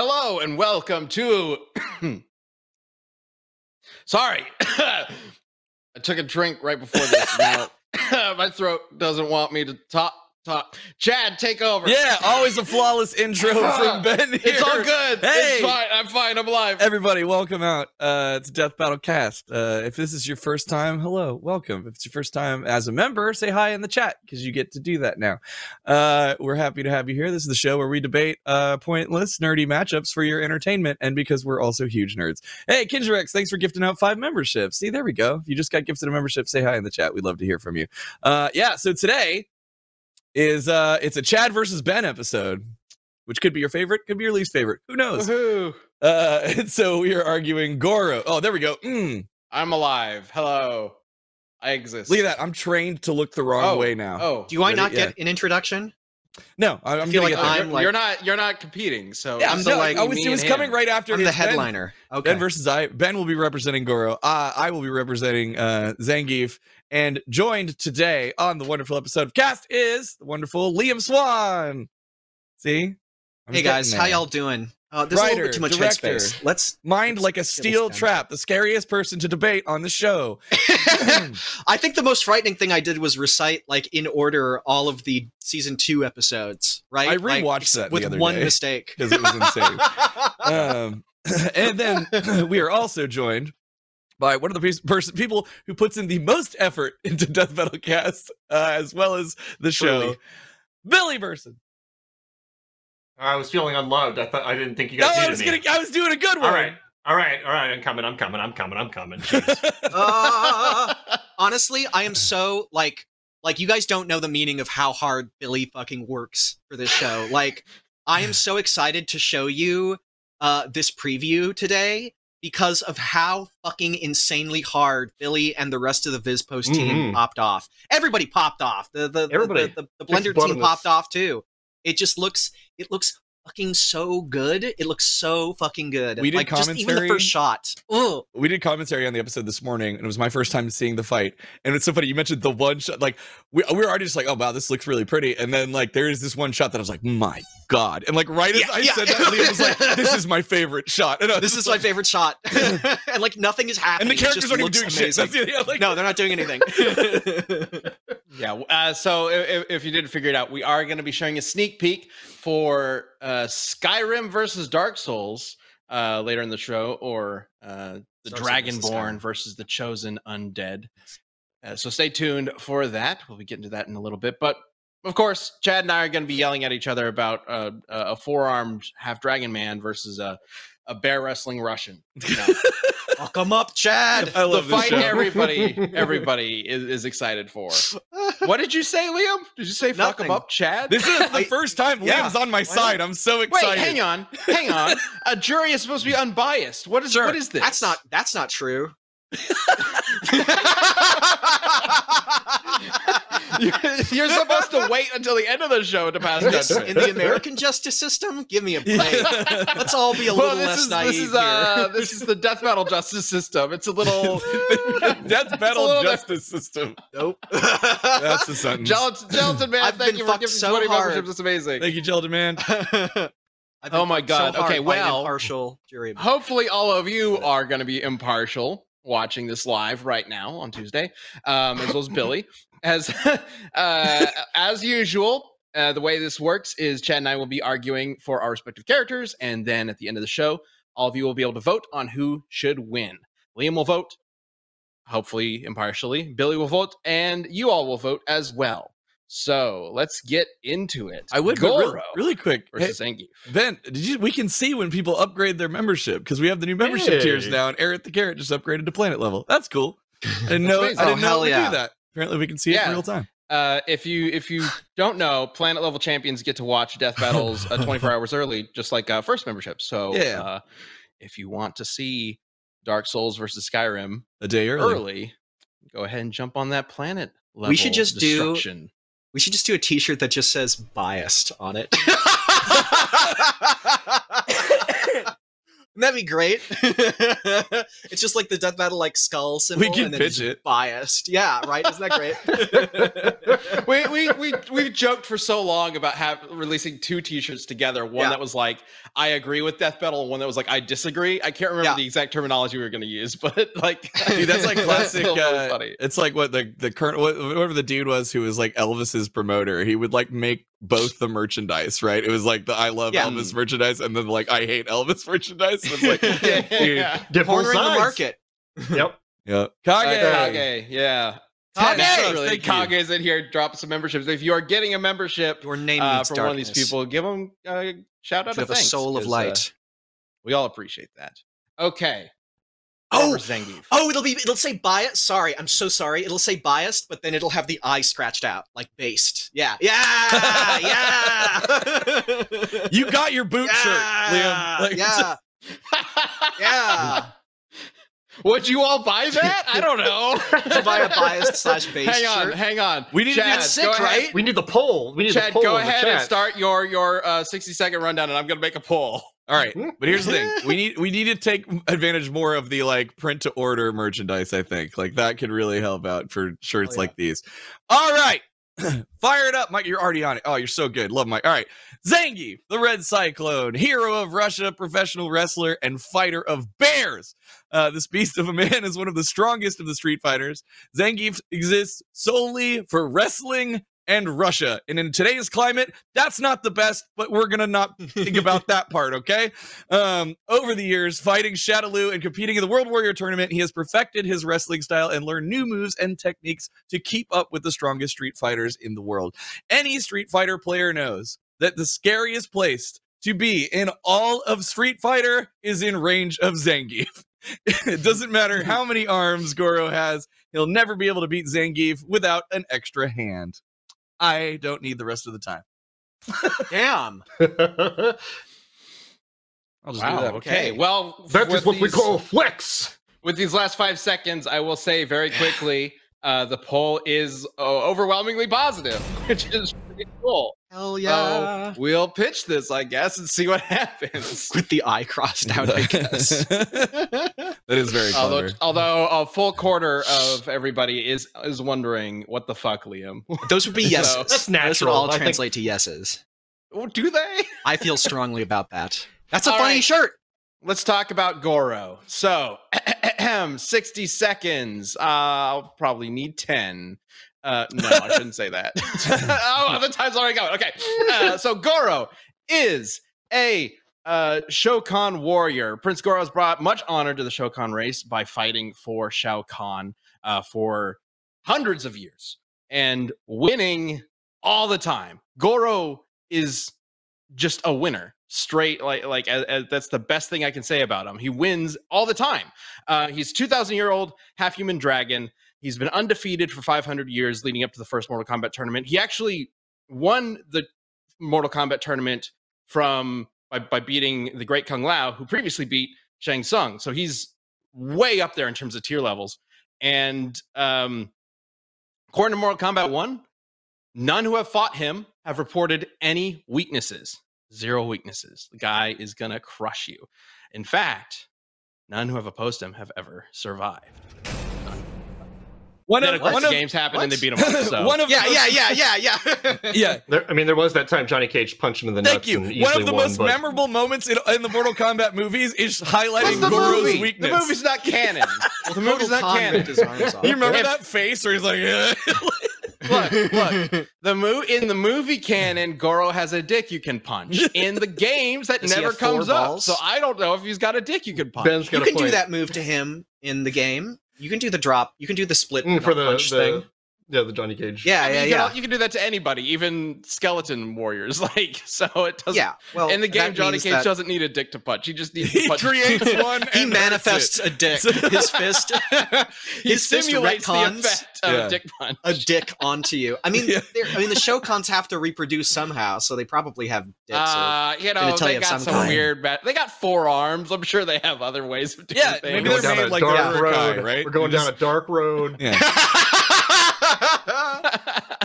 Hello and welcome to. Sorry, I took a drink right before this. Now my throat doesn't want me to talk. Talk. Chad, take over. Yeah, always a flawless intro from Ben here. It's all good. Hey. It's fine. I'm fine. I'm alive. Everybody, welcome out. Uh, it's Death Battle Cast. Uh, if this is your first time, hello, welcome. If it's your first time as a member, say hi in the chat because you get to do that now. Uh, we're happy to have you here. This is the show where we debate uh, pointless, nerdy matchups for your entertainment, and because we're also huge nerds. Hey, Kinjarex, thanks for gifting out five memberships. See, there we go. If you just got gifted a membership, say hi in the chat. We'd love to hear from you. Uh, yeah, so today is uh, it's a Chad versus Ben episode. Which could be your favorite, could be your least favorite. Who knows? Woohoo. Uh, and so we are arguing Goro. Oh, there we go. Mm, I'm alive. Hello. I exist. look at that. I'm trained to look the wrong Oh, way now. Oh, Do I Ready? not Yeah. get an introduction? No, I- I'm feel like get. I'm you're, like- you're not. You're not competing. So Yeah, I'm it's the, no, like, I was, me it was coming him. right after I'm the his Ben- headliner. Okay. Ben versus I. Ben will be representing Goro. Uh, I will be representing uh, Zangief. And joined today on the wonderful episode of Cast is the wonderful Liam Swan. See? I'm hey guys, how y'all doing? Uh, there's a little Writer, bit too much director. headspace. Let's. Mind Let's like a steel trap, the scariest person to debate on the show. I think the most frightening thing I did was recite, like in order, all of the season two episodes. Right? I Like, rewatched that the with one day. mistake. because it was insane. um, and then we are also joined by one of the pers- person, people who puts in the most effort into Death Metal Cast, uh, as well as the show, Truly. Billy Burson. I was feeling unloved. I thought I didn't think you No, guys I needed was me. gonna, I was doing a good one. All right, all right, all right. I'm coming. I'm coming. I'm coming. I'm coming. Uh, honestly, I am so like like you guys don't know the meaning of how hard Billy fucking works for this show. Like I am so excited to show you uh this preview today because of how fucking insanely hard Billy and the rest of the Vizpost team Mhm. popped off. Everybody popped off. The the the- Everybody. the, the, the Blender team popped off too. It just looks it looks fucking so good. It looks so fucking good. We did like just even the commentary. first shot. Ugh. we did commentary on the episode this morning, and it was my first time seeing the fight. And it's so funny. You mentioned the one shot, like we, we were already just like, "Oh wow, this looks really pretty." And then like there is this one shot that I was like, "My god!" And like right as Yeah, I yeah. said that, Liam was like, "This is my favorite shot." And I this is my favorite shot. and like nothing is And happening. the characters aren't even doing amazing. shit. Yeah, like, no, they're not doing anything. Yeah. Uh, so if, if you didn't figure it out, we are going to be showing a sneak peek for uh, Skyrim versus Dark Souls uh, later in the show, or uh, the Dark versus Dragonborn versus the Chosen Undead. Uh, so stay tuned for that. We'll be getting to that in a little bit, but. Of course, Chad and I are going to be yelling at each other about uh, a four-armed half dragon man versus a, a bear wrestling Russian. You know, Fuck them up, Chad. I the love this fight show. everybody everybody is, is excited for. What did you say, Liam? Did you say fuck him up, Chad? This is the I- first time yeah, Liam's on my why side. I'm so excited. Wait, excited. hang on, hang on. A jury is supposed to be unbiased. What is Sure. what is this? That's not. That's not true. You're, you're supposed to wait until the end of the show to pass This- judgment. in the American justice system, give me a break. Let's all be a well, little this less is naive this is here. uh this is the death metal justice system. It's a little Death Battle little bit- Justice System. nope. That's the sentence. gelatin, gelatin man. I've thank you for giving so 20 hard. memberships. It's amazing. Thank you, Gelatin Man. Oh my fucked so God. Okay, well- impartial jury. hopefully all of you are going to be impartial watching this live right now on Tuesday, um, as well as Billy. As uh, as usual, uh, the way this works is Chad and I will be arguing for our respective characters, and then at the end of the show, all of you will be able to vote on who should win. Liam will vote, hopefully impartially. Billy will vote, and you all will vote as well. So let's get into it. I would, but Goro really, really quick. Hey, versus Zangief. Ben, did you? We can see when people upgrade their membership because we have the new membership tiers now, and Eric the Carrot just upgraded to planet level. That's cool. I didn't know. I didn't Oh, know hell we yeah. do that. Apparently, we can see it in real time. Uh, if you if you don't know, planet level champions get to watch death battles uh, 24 hours early, just like uh, first membership. So Yeah. uh, if you want to see Dark Souls versus Skyrim A day early. early, go ahead and jump on that planet level. We should just do- destruction. We should just do a T-shirt that just says "biased" on it. Wouldn't that be great? it's just like the death battle like skull symbol. We can and then pitch it's it. Biased. Yeah, right. Isn't that great? we we we we've joked for so long about have, releasing two T-shirts together. One Yeah. that was like I agree with Death Battle, and one that was like I disagree. I can't remember Yeah. the exact terminology we were going to use, but like, Dude, that's like classic. still really uh, funny. it's like what the the current whatever the dude was who was like Elvis's promoter. He would like make both the merchandise, right? It was like the I love Yeah. Elvis merchandise, and then like I hate Elvis merchandise. It was like, yeah. Did both Cornering the market. Yep. yeah, Uh, Kage. Kage, yeah. Kage, Naturally, thank you. Kage's in here. Drop some memberships. If you are getting a membership Your name uh, means from one of these people, give them uh, shout out. You of have a thanks, soul of 'cause, uh, light. we all appreciate that. Okay. Oh! Zangief. Oh, it'll be it'll say biased. Sorry, I'm so sorry. It'll say biased, but then it'll have the I scratched out, like based. Yeah, yeah, yeah. You got your boot shirt, Liam. Like, yeah, yeah. Would you all buy that? I don't know. To buy a biased slash based hang on, shirt. hang on. We need to Chad, get sick, go ahead. right? We need the poll. We need Chad, the poll go in the ahead and start your your uh, sixty second rundown, and I'm gonna make a poll. All right, but here's the thing: we need we need to take advantage more of the like print to order merchandise. I think like that could really help out for shirts Oh, yeah. like these. All right, fire it up, Mike. You're already on it. Oh, you're so good. Love Mike. All right, Zangief, the Red Cyclone, hero of Russia, professional wrestler, and fighter of bears. Uh, this beast of a man is one of the strongest of the Street Fighters. Zangief exists solely for wrestling and Russia. And in today's climate, that's not the best, but we're going to not think about that part, okay? Um, over the years, fighting Shadaloo and competing in the World Warrior tournament, he has perfected his wrestling style and learned new moves and techniques to keep up with the strongest Street Fighters in the world. Any Street Fighter player knows that the scariest place to be in all of Street Fighter is in range of Zangief. it doesn't matter how many arms Goro has, he'll never be able to beat Zangief without an extra hand. I don't need the rest of the time. Damn. I'll just Wow. do that. Okay. Well, that is with is what we call flex. With these last five seconds, I will say very quickly, uh, the poll is uh, overwhelmingly positive, which is pretty cool. Hell So we'll pitch this, I guess, and see what happens. With the eye crossed out, I guess. that is very Although, clever. although a full quarter of everybody is is wondering what the fuck, Liam. Those would be So- yeses. That's Those would natural. all I think- translate to yeses. Oh, Do they? I feel strongly about that. That's a All funny right. shirt. Let's talk about Goro. So, 60 seconds. Uh, I'll probably need 10. Uh, no, I shouldn't say that. oh, the time's already going. Okay. Uh, so, Goro is a uh, Shokan warrior. Prince Goro has brought much honor to the Shokan race by fighting for Shao Kahn uh, for hundreds of years and winning all the time. Goro is just a winner straight like like that's the best thing i can say about him he wins all the time uh he's 2000 year old half human dragon he's been undefeated for 500 years leading up to the first mortal kombat tournament he actually won the mortal kombat tournament from by, by beating the great kung lao who previously beat shang Tsung. so he's way up there in terms of tier levels and um according to mortal kombat 1 none who have fought him have reported any weaknesses zero weaknesses. The guy is gonna crush you. In fact, none who have opposed him have ever survived. One of, of one the of, games happen and they beat him up. So one of Yeah, the yeah, yeah, yeah, yeah. yeah. There, I mean, there was that time Johnny Cage punched him in the nuts. Thank you. And One of the won, most but- memorable moments in, in the Mortal Kombat movies is highlighting Goro's movie? weakness. The movie's not canon. the movie's Total not canon. ripped his arms off. you remember If- that face where he's like, "Eh." Look, look. The mo- in the movie canon, Goro has a dick you can punch. In the games, that Does never comes up. So I don't know if he's got a dick you can punch. Ben's You can a do that move to him in the game. You can do the drop. You can do the split Mm, for the, punch the thing. Yeah the Johnny Cage. Yeah, I mean, yeah, you, yeah. Can, you can do that to anybody, even skeleton warriors. Like so, it doesn't. yeah. Well, in the game, Johnny Cage that doesn't need a dick to punch. He just needs to he punch. creates one he manifests a dick. His fist. he his fist simulates the effect of Yeah. a dick punch. a dick onto you. I mean, Yeah. they're- I mean, the Shokans have to reproduce somehow, so they probably have dicks. or- Uh, you know, they you got some some kind. weird. Ba- they got four arms. I'm sure they have other ways of doing Yeah, things. maybe We're going they're down made a like dark Uruk-hai, road, right? We're going down a dark road. Yeah.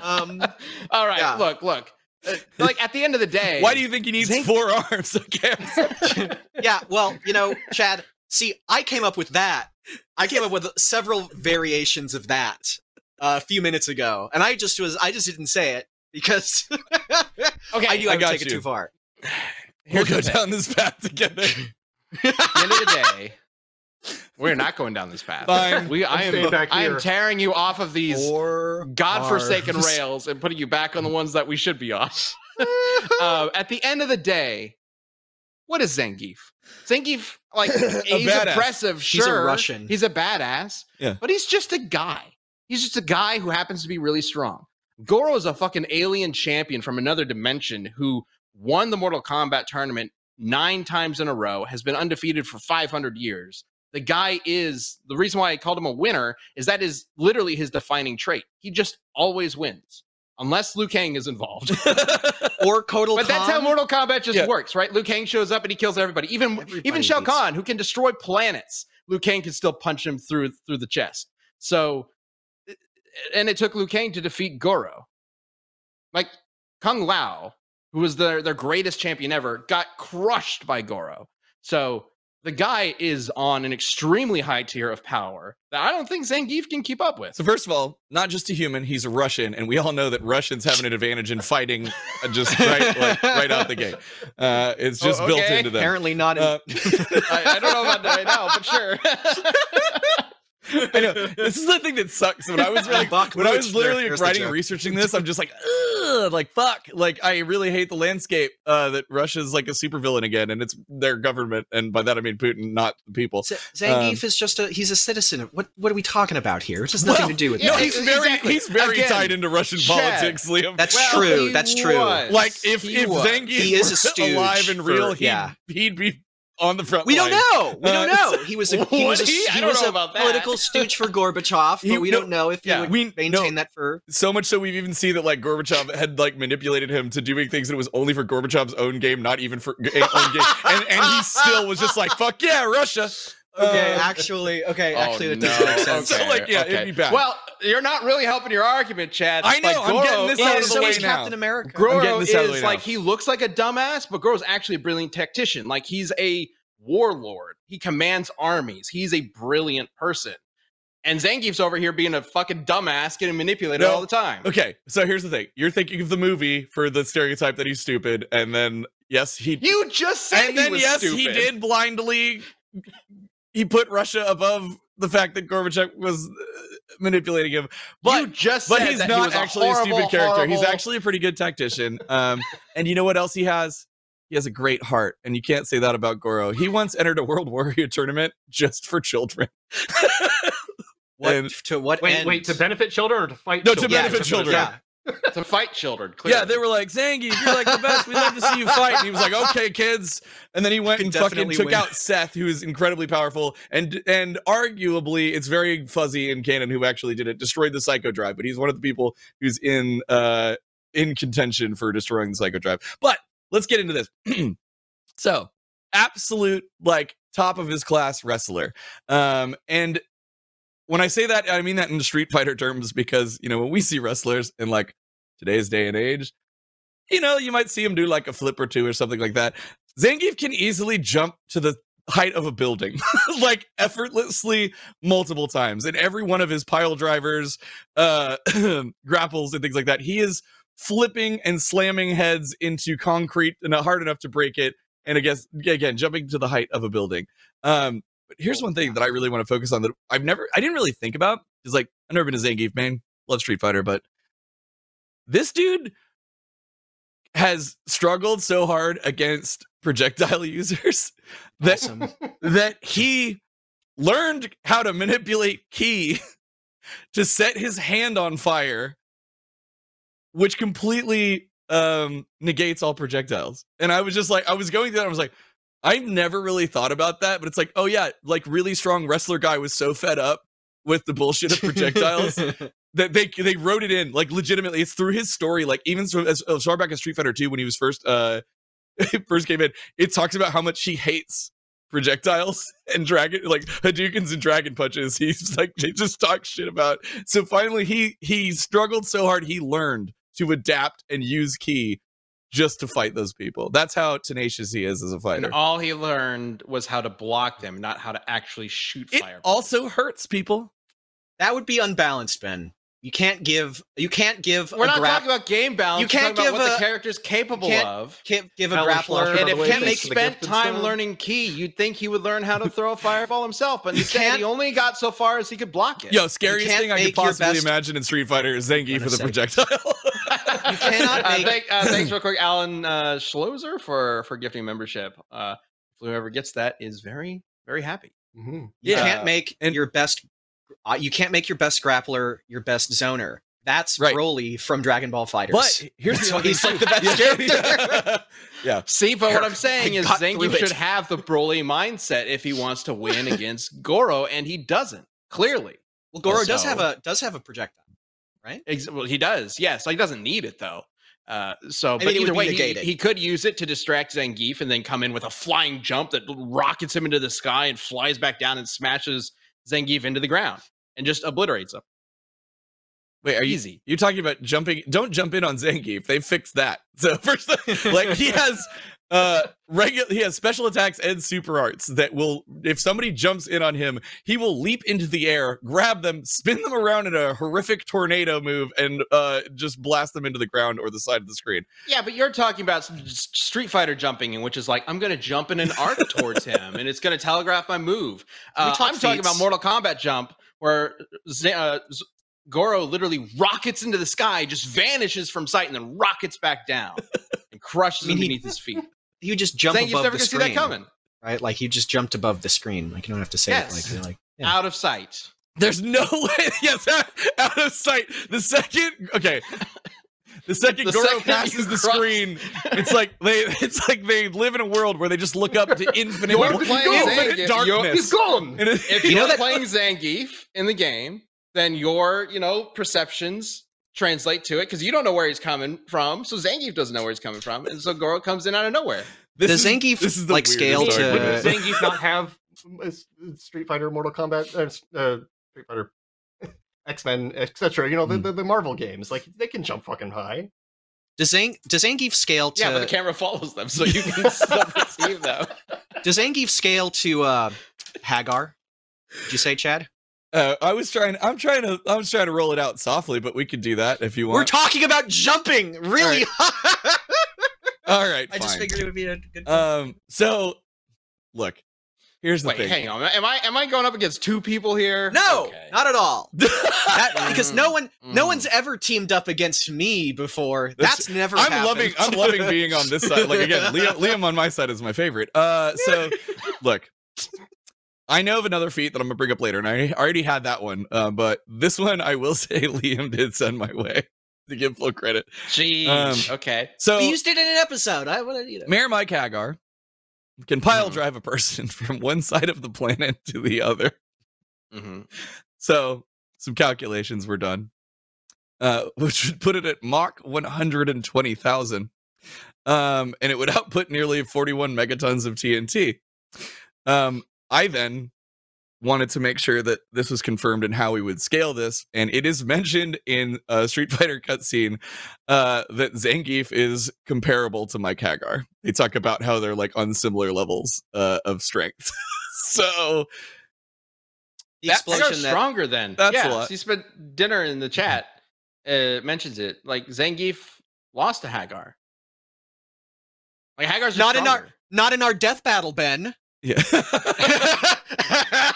Um, All right, Yeah. look, look. Uh, like at the end of the day, Why do you think he needs Zank- four arms? Okay. Yeah, well, you know, Chad, see, I came up with that. I came up with several variations of that uh, a few minutes ago, and I just was I just didn't say it because okay, I knew I I would got take it too far. we'll go down this path together. At the end of the day, we're not going down this path. Fine. We, I I'm back I am tearing you off of these Four godforsaken arms. rails and putting you back on the ones that we should be on. uh, at the end of the day, what is Zangief? Zangief, like, he's badass. impressive, He's a. Russian. He's a badass. Yeah. But he's just a guy. He's just a guy who happens to be really strong. Goro is a fucking alien champion from another dimension who won the Mortal Kombat tournament nine times in a row, has been undefeated for 500 years. The guy is the reason why I called him a winner is that is literally his defining trait. He just always wins, unless Liu Kang is involved. or Kotal but that's how Mortal Kombat just Yeah. works, right? Liu Kang shows up and he kills everybody. Even even Everybody Shao beats. Kahn, who can destroy planets, Liu Kang can still punch him through through the chest. So, and it took Liu Kang to defeat Goro. Like Kung Lao, who was their their greatest champion ever, got crushed by Goro. So the guy is on an extremely high tier of power that I don't think Zangief can keep up with. So first of all, not just a human, he's a Russian, and we all know that Russians have an advantage in fighting uh, just right, like, right out the gate. Uh, it's just Oh, built into them. Apparently not. In, Uh, I, I don't know about that right now, but sure. I know this is the thing that sucks. When I was like, Bakhmut, when I was literally there's the writing, joke. researching this, I'm just like, like fuck, like I really hate the landscape uh, that Russia's like a supervillain again, and it's their government, and by that I mean Putin, not the people. Z- Zangief um, is just a he's a citizen. What what are we talking about here? It has nothing Well, to do with yeah, No, that. he's very, exactly. he's very Again, tied into Russian Chad, politics, Liam. That's Well, true. he That's true. was. like if He if was. Zangief He is a were alive and real, for- he'd, yeah. he'd be on the front. We don't know. We don't Uh, know. He was a he was a? I he was a political stooge for Gorbachev, but He- we no, don't know if he yeah, would we- maintain no. that for. So much so we've even seen that like Gorbachev had like manipulated him to doing things that it was only for Gorbachev's own game, not even for own game, and and he still was just like fuck yeah, Russia. Okay, Uh, actually, okay, Oh, actually, that doesn't make sense. So, like, yeah, it'd be bad. Well, you're not really helping your argument, Chad. I know, Like, I'm getting this is- out Yeah, of the so way is now. Captain America. I'm getting Goro this out of the is way like now. he looks like a dumbass, but Goro's actually a brilliant tactician. Like he's a warlord. He commands armies. He's a brilliant person. And Zangief's over here being a fucking dumbass, getting manipulated No. all the time. Okay, so here's the thing: you're thinking of the movie for the stereotype that he's stupid, and then yes, he You just said and he then was yes, he did blindly. He put Russia above the fact that Gorbachev was uh, manipulating him, but you just but said he's that he not was actually a, horrible, stupid character. He's actually a pretty good tactician. Um, and you know what else he has? He has a great heart, and you can't say that about Goro. He once entered a World Warrior tournament just for children. What And- to what Wait, end? wait, to benefit children or to fight No, to children? benefit children. Yeah. To fight children. Clearly. Yeah, they were like, Zangief, you're like the best. We love to see you fight. And he was like, okay, kids. And then he went and fucking took win. out Seth, who is incredibly powerful. And and arguably, it's very fuzzy in canon who actually did it, destroyed the Psycho Drive. But he's one of the people who's in uh in contention for destroying the Psycho Drive. But let's get into this. so, absolute like top of his class wrestler. Um, and when I say that, I mean that in Street Fighter terms because you know when we see wrestlers in like today's day and age, you know you might see him do like a flip or two or something like that. Zangief can easily jump to the height of a building like effortlessly multiple times and every one of his pile drivers uh grapples and things like that he is flipping and slamming heads into concrete and hard enough to break it and I guess again jumping to the height of a building um but here's one thing that I really want to focus on that I've never, I didn't really think about. Is like I've never been a Zangief man, love Street Fighter, but this dude has struggled so hard against projectile users that Awesome. that he learned how to manipulate ki to set his hand on fire, which completely um negates all projectiles. And I was just like, I was going through that, I was like, I've never really thought about that, but it's like, oh yeah, like really strong wrestler guy was so fed up with the bullshit of projectiles that they they wrote it in like legitimately. It's through his story, like even so, as, as far back as Street Fighter Two when he was first uh first came in, it talks about how much he hates projectiles and dragon like Hadoukens and dragon punches. He's like he just talks shit about. So finally, he he struggled so hard he learned to adapt and use ki just to fight those people. That's how tenacious he is as a fighter. And all he learned was how to block them, not how to actually shoot It fire. also hurts people. That would be unbalanced, Ben. You can't give. You can't give. We're a not grap- talking about game balance. You can't talking about give what a- the character's capable can't- of. Can't give a Alan grappler. And if the way, Kent thanks had for the spent time stuff. learning ki, you'd think he would learn how to throw a fireball himself. But instead, he only got so far as he could block it. Yo, scariest can't thing I could possibly best- imagine in Street Fighter is Zangief for the with say. projectile. You cannot Uh, thank- uh, thanks real quick, Alan uh, Schloser, for for gifting membership. Uh, whoever gets that is very very happy. Mhm. You Yeah. can't make And- your best. Uh, you can't make your best grappler your best zoner. That's Right. Broly from Dragon Ball FighterZ. but here's That's the he's like the best character. yeah. See, but what I'm saying I is Zangief should have the Broly mindset if he wants to win against Goro, and he doesn't. Clearly, well, Goro does have a does have a projectile, right? Ex- well, he does. Yes, like he doesn't need it though. Uh, so, but mean, either way, he, he could use it to distract Zangief and then come in with a flying jump that rockets him into the sky and flies back down and smashes Zangief into the ground and just obliterates him. Wait, are you Easy. you talking about jumping? Don't jump in on Zangief. They fixed that. So first, like he has uh regular he has special attacks and super arts that will if somebody jumps in on him he will leap into the air grab them spin them around in a horrific tornado move and uh just blast them into the ground or the side of the screen Yeah, but you're talking about s- s- Street Fighter jumping in, which is like I'm going to jump in an arc towards him, and it's going to telegraph my move. Uh, talk I'm talking about? Mortal Kombat jump, where Z- uh, Z- Goro literally rockets into the sky, just vanishes from sight, and then rockets back down and crushes I mean, him he- beneath his feet. You just jump Zangief's above never the going to see screen, that coming. right? Like he just jumped above the screen. Like you don't have to say Yes. it. Like you're like yeah. Out of sight. there's no way yes out, out of sight the second okay the second The Goro second passes the cross- screen it's like they it's like they live in a world where they just look up to infinite, You're infinite Zangief. darkness You're- He's gone. And it- If You you're know that- playing Zangief in the game, then your, you know, perceptions translate to it because you don't know where he's coming from. So Zangief doesn't know where he's coming from, and so Goro comes in out of nowhere. This Does is- Zangief, this is the like, weirdest scale to- argument. Would Zangief not have Street Fighter, Mortal Kombat, uh, uh, Street Fighter, X Men, etc. You know the, Hmm. the the Marvel games, like they can jump fucking high. does Zang does Zangief scale to Yeah, but the camera follows them, so you can still perceive them. does Zangief scale to uh Haggar? Did you say Chad? Uh, I was trying. I'm trying to. I was trying to roll it out softly, but we could do that if you want. We're talking about jumping really high. All right. I just figured it would be a good. Um. So, look. Here's the Wait, thing. hang on. Am I am I going up against two people here? no, Okay. not at all. That, because no one, no Mm. one's ever teamed up against me before. That's- That's, never. I'm happened. loving. I'm loving being on this side. Like again, Liam, Liam on my side is my favorite. Uh. So, look. I know of another feat that I'm gonna bring up later, and I already had that one. Uh, but this one, I will say, Liam did send my way to give full credit. Jeez. Um, okay. So, We used it in an episode. I want to, you know. Mayor Mike Haggar can pile Mhm. drive a person from one side of the planet to the other. hmm So some calculations were done, uh, which would put it at Mach 120,000. Um, and it would output nearly 41 megatons of TNT. Um, I then wanted to make sure that this was confirmed and how we would scale this. And it is mentioned in a Street Fighter cutscene uh, that Zangief is comparable to Mike Haggar. They talk about how they're like on similar levels uh, of strength. so The explosion that stronger than That's a yeah, lot. He spent dinner in the chat. Uh, mentions it. Like Zangief lost to Haggar. Like Haggar's just Not in our- not in our death battle, Ben. yeah.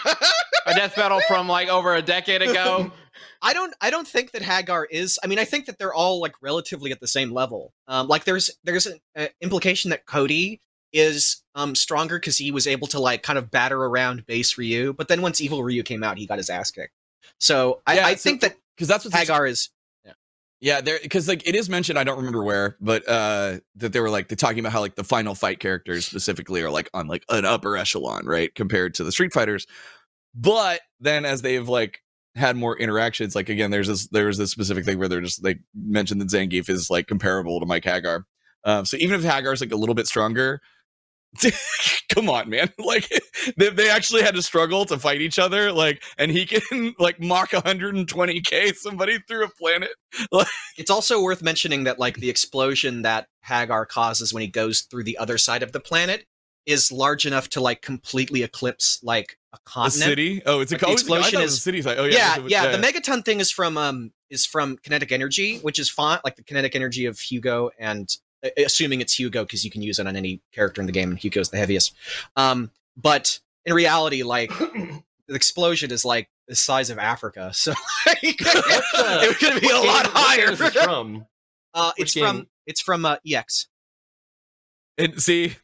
a death battle from like over a decade ago. I don't I don't think that Haggar is I mean I think that they're all like relatively at the same level. Um like there's there's an uh, implication that Cody is um stronger cuz he was able to like kind of batter around base Ryu, but then once evil Ryu came out, he got his ass kicked. So I, Yeah, I so- think that because that's what Haggar is Yeah, there because like it is mentioned. I don't remember where, but uh that they were like they're talking about how like the final fight characters specifically are like on like an upper echelon, right, compared to the Street Fighters. But then as they've like had more interactions, like again, there's this there's this specific thing where they're just like mentioned that Zangief is like comparable to Mike Haggar. Um, so even if Haggar's like a little bit stronger, Come on, man! Like they, they actually had to struggle to fight each other. Like, and he can like Mach 120k somebody through a planet. It's also worth mentioning that like the explosion that Haggar causes when he goes through the other side of the planet is large enough to like completely eclipse like a A continent. city? Oh, it's a Like, oh, explosion thought it was is- a city site. Oh yeah, yeah, was- yeah, The megaton thing is from um is from kinetic energy, which is font like the kinetic energy of Hugo, and uh, assuming it's Hugo because you can use it on any character in the game, and Hugo's the heaviest. Um, but in reality, like the explosion is like the size of Africa, so like, it could be a lot higher. from? Uh, it's from it's from uh, EX. And see,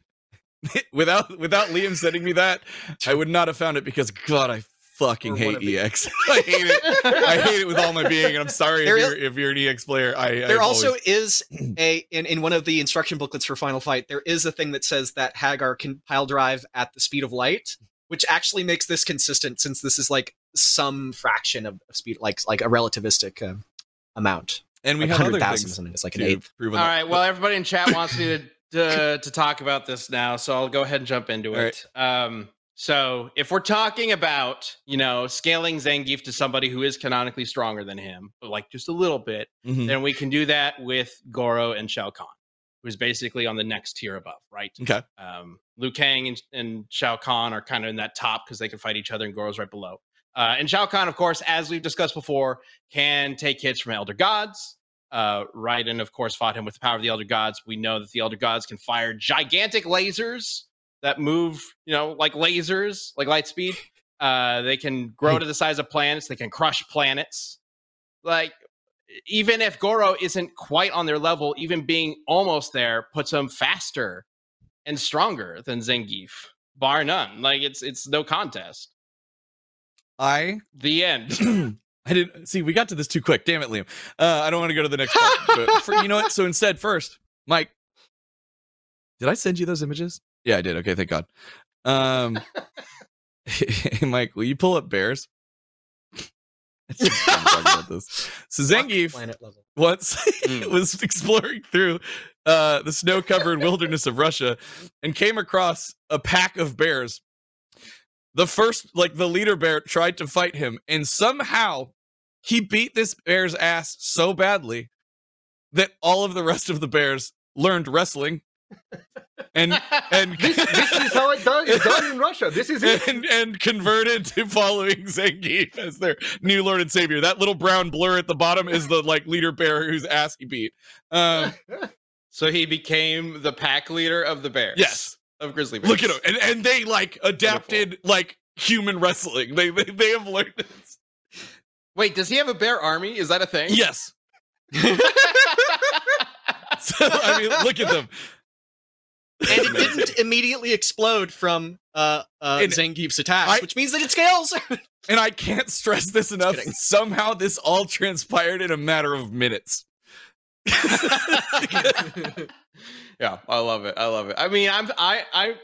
without without Liam sending me that, I would not have found it because God, I fucking hate one of the- EX. I hate it. I hate it with all my being, and I'm sorry There if is- you're if you're an EX player. I There I've also always- is a in, in one of the instruction booklets for Final Fight, there is a thing that says that Haggar can pile drive at the speed of light, which actually makes this consistent since this is like some fraction of, of speed, like like a relativistic uh, amount. and we like have other 100,000 or things something. It's like an eighth. prove All on Well, everybody in chat wants me to, to to talk about this now, so I'll go ahead and jump into All it. Um, so if we're talking about you know scaling Zangief to somebody who is canonically stronger than him, but like just a little bit, Mhm. then we can do that with Goro and Shao Kahn, who's basically on the next tier above, right? Okay. Um, Liu Kang and, and Shao Kahn are kind of in that top because they can fight each other, and Goro's right below. Uh, and Shao Kahn, of course, as we've discussed before, can take hits from Elder Gods. Uh, Raiden, of course, fought him with the power of the Elder Gods. We know that the Elder Gods can fire gigantic lasers that move, you know, like lasers, like light speed. Uh, they can grow to the size of planets. They can crush planets. Like, even if Goro isn't quite on their level, even being almost there puts them faster and stronger than Zangief, bar none. Like, it's it's no contest. I The end. I didn't see. We got to this too quick. Damn it, Liam. Uh, I don't want to go to the next part. but for, you know what? So instead, first, Mike, did I send you those images? Yeah, I did. Okay, thank God. Um, Mike, will you pull up bears? It's just talking about this. So Zangief once Mm. was exploring through uh, the snow-covered wilderness of Russia and came across a pack of bears. The first, like the leader bear, tried to fight him, and somehow he beat this bear's ass so badly that all of the rest of the bears learned wrestling and and This, this is how it done, it's done in Russia. This is it. and, and converted to following Zangief as their new lord and savior. That little brown blur at the bottom is the like leader bear whose ass he beat. Um, so he became the pack leader of the Bears. yes, Of Grizzly Bears. look at him, and and they like adapted like human wrestling. They they, they have learned this. Wait, does he have a bear army? Is that a thing? Yes. So, I mean, look at them. and it didn't immediately explode from uh, uh, And Zangief's attacks, I- which means that it scales. And I can't stress this enough. Somehow this all transpired in a matter of minutes. Yeah, I love it. I love it. I mean, I'm I I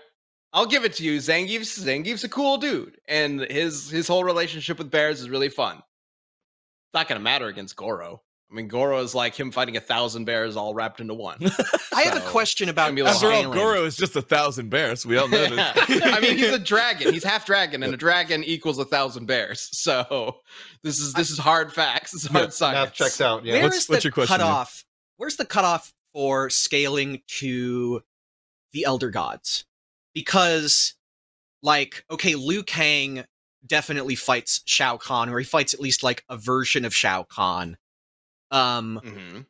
I'll give it to you. Zangief's Zangief's a cool dude, and his his whole relationship with bears is really fun. It's not gonna matter against Goro. I mean, Goro is like him fighting a thousand bears all wrapped into one. I have a question about gonna be a little After all. Goro is just a thousand bears. We all know this. I mean, he's a dragon. He's half dragon, and a dragon equals a thousand bears. So this is this is hard facts. This is hard Yeah, science. Math checks out. Yeah. Where What's- is what's the your question, Nick? cutoff? Where's the cutoff for scaling to the Elder Gods? Because, like, okay, Liu Kang definitely fights Shao Kahn, or he fights at least like a version of Shao Kahn. Um, Mhm.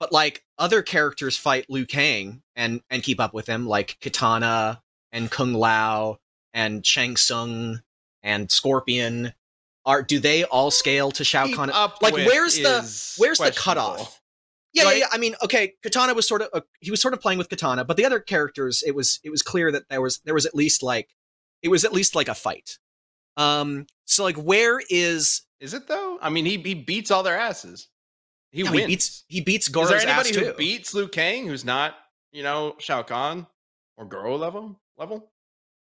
but like other characters fight Liu Kang and and keep up with him, like Katana and Kung Lao and Shang Tsung and Scorpion. Are do they all scale to Shao Keep Kahn? like, where's the- where's the cutoff? Yeah, yeah, Right. yeah. I mean, okay, Katana was sort of uh, he was sort of playing with Katana, but the other characters, it was it was clear that there was there was at least like it was at least like a fight. Um, so like, where is Is it though? I mean, he he beats all their asses. He Yeah, wins. he beats he beats Is Goro's there ass anybody too. who beats Liu Kang who's not, you know, Shao Kahn or Goro level level?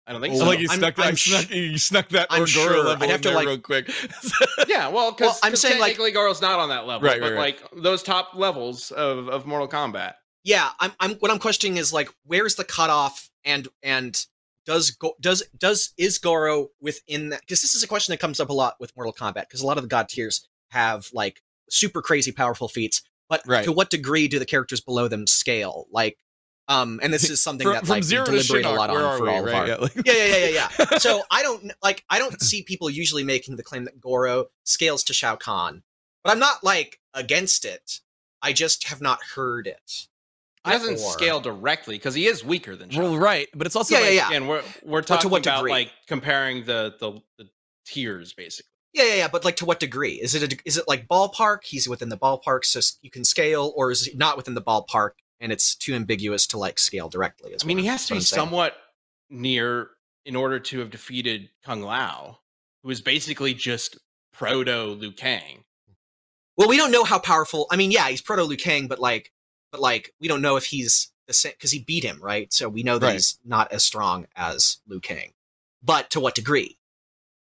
I don't think Oh, so. like you I'm- snuck that, I'm you snuck, you snuck that I'm sure. level I'd have in to, there like- real quick. yeah, well, because Well, I'm saying, like- technically Goro's not on that level, Right, but right, like those top levels of of Mortal Kombat. yeah, I'm I'm what I'm questioning is like, where's the cutoff and and does Go- does does is Goro within that? Because this is a question that comes up a lot with Mortal Kombat. Because a lot of the god tiers have like super crazy powerful feats, but Right. to what degree do the characters below them scale? Like, um, and this is something from, that from like we zero to deliberate a lot on for we? all of Right? our Yeah, like- yeah, yeah, yeah, yeah, yeah. so I don't like I don't see people usually making the claim that Goro scales to Shao Kahn, but I'm not like against it. I just have not heard it. He doesn't before. scale directly because he is weaker than Shao. well, right, but it's also Yeah, like, yeah, yeah. And we're we're But to talking what about degree? like comparing the, the the tiers basically. Yeah, yeah, yeah. But like, to what degree? Is it a, is it like ballpark? He's within the ballpark, so you can scale, or is he not within the ballpark and it's too ambiguous to like scale directly? I mean, he has to be what I'm saying. somewhat near in order to have defeated Kung Lao, who is basically just proto Liu Kang. Well, we don't know how powerful. I mean, yeah, he's proto Liu Kang, but like, but like, we don't know if he's the same because he beat him, right? So we know that Right. he's not as strong as Liu Kang. But to what degree?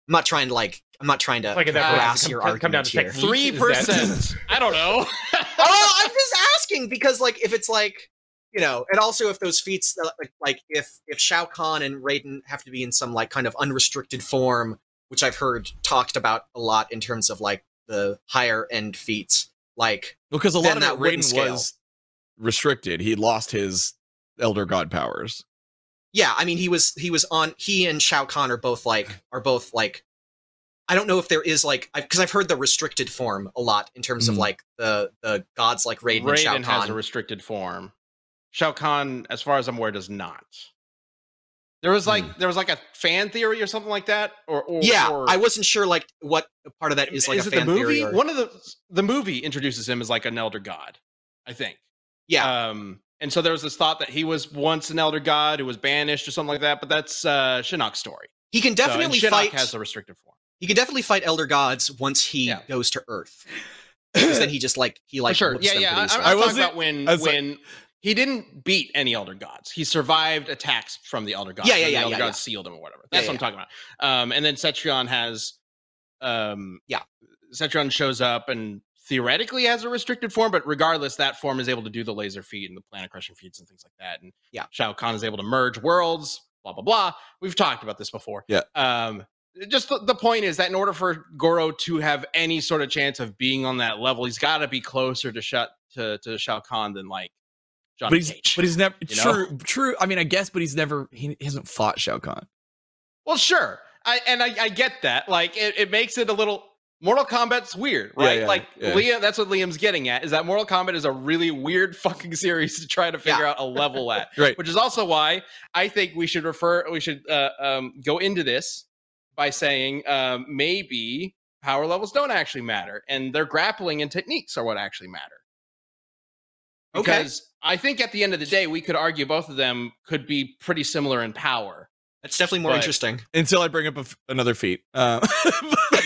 I'm not trying to like. I'm not trying to Like at that point, harass does it your come- come down argument to here. Three percent. I don't know. oh, I'm just asking because, like, if it's like, you know, and also if those feats, uh, like, like if if Shao Kahn and Raiden have to be in some like kind of unrestricted form, which I've heard talked about a lot in terms of like the higher end feats, like, because a lot of that it wouldn't Raiden scale. was restricted. He lost his elder god powers. yeah, I mean, he was he was on he and Shao Kahn are both like are both like. I don't know if there is like because I've heard the restricted form a lot in terms of Mhm. like the the gods like Raiden, and Shao Raiden has a restricted form. Shao Kahn, as far as I'm aware, does not. There was like there was like a fan theory or something like that, or, or yeah, or, I wasn't sure like what part of that is like is a it fan the movie? theory. Or, One of the the movie introduces him as like an elder god, I think. yeah, Um, and so there was this thought that he was once an elder god who was banished or something like that, but that's uh Shinnok's story. he can So, definitely Shinnok fight. has a restricted form. He can definitely fight elder gods once he Yeah. goes to Earth. Because then he just like he like sure. Yeah, them yeah. I, pretty I'm. I talking wasn't- about when I was like- when he didn't beat any elder gods. He survived attacks from the elder gods. Yeah, yeah, yeah, The elder yeah, gods sealed him or whatever. Yeah, That's what I'm talking about. Um, and then Cetrion has, um, Yeah. Cetrion shows up and theoretically has a restricted form, but regardless, that form is able to do the laser feed and the planet crushing feats and things like that. And Yeah. Shao Kahn is able to merge worlds. Blah blah blah. We've talked about this before. Yeah. Um, just the, the point is that in order for Goro to have any sort of chance of being on that level, he's got to be closer to shut to to Shao Kahn than like Johnny But he's Cage. but he's never You know? true true. I mean, I guess, but he's never he, he hasn't fought Shao Kahn. well, sure, I and I, I get that. Like it, it makes it a little. Mortal Kombat's weird, Yeah, right? yeah, like yeah. Liam, that's what Liam's getting at. Is that Mortal Kombat is a really weird fucking series to try to figure out a level at. Right. which is also why I think we should refer we should uh, um, go into this by saying um, maybe power levels don't actually matter and their grappling and techniques are what actually matter. Okay. Because I think at the end of the day, we could argue both of them could be pretty similar in power. That's definitely more But- interesting. Until I bring up a f another feat. Uh,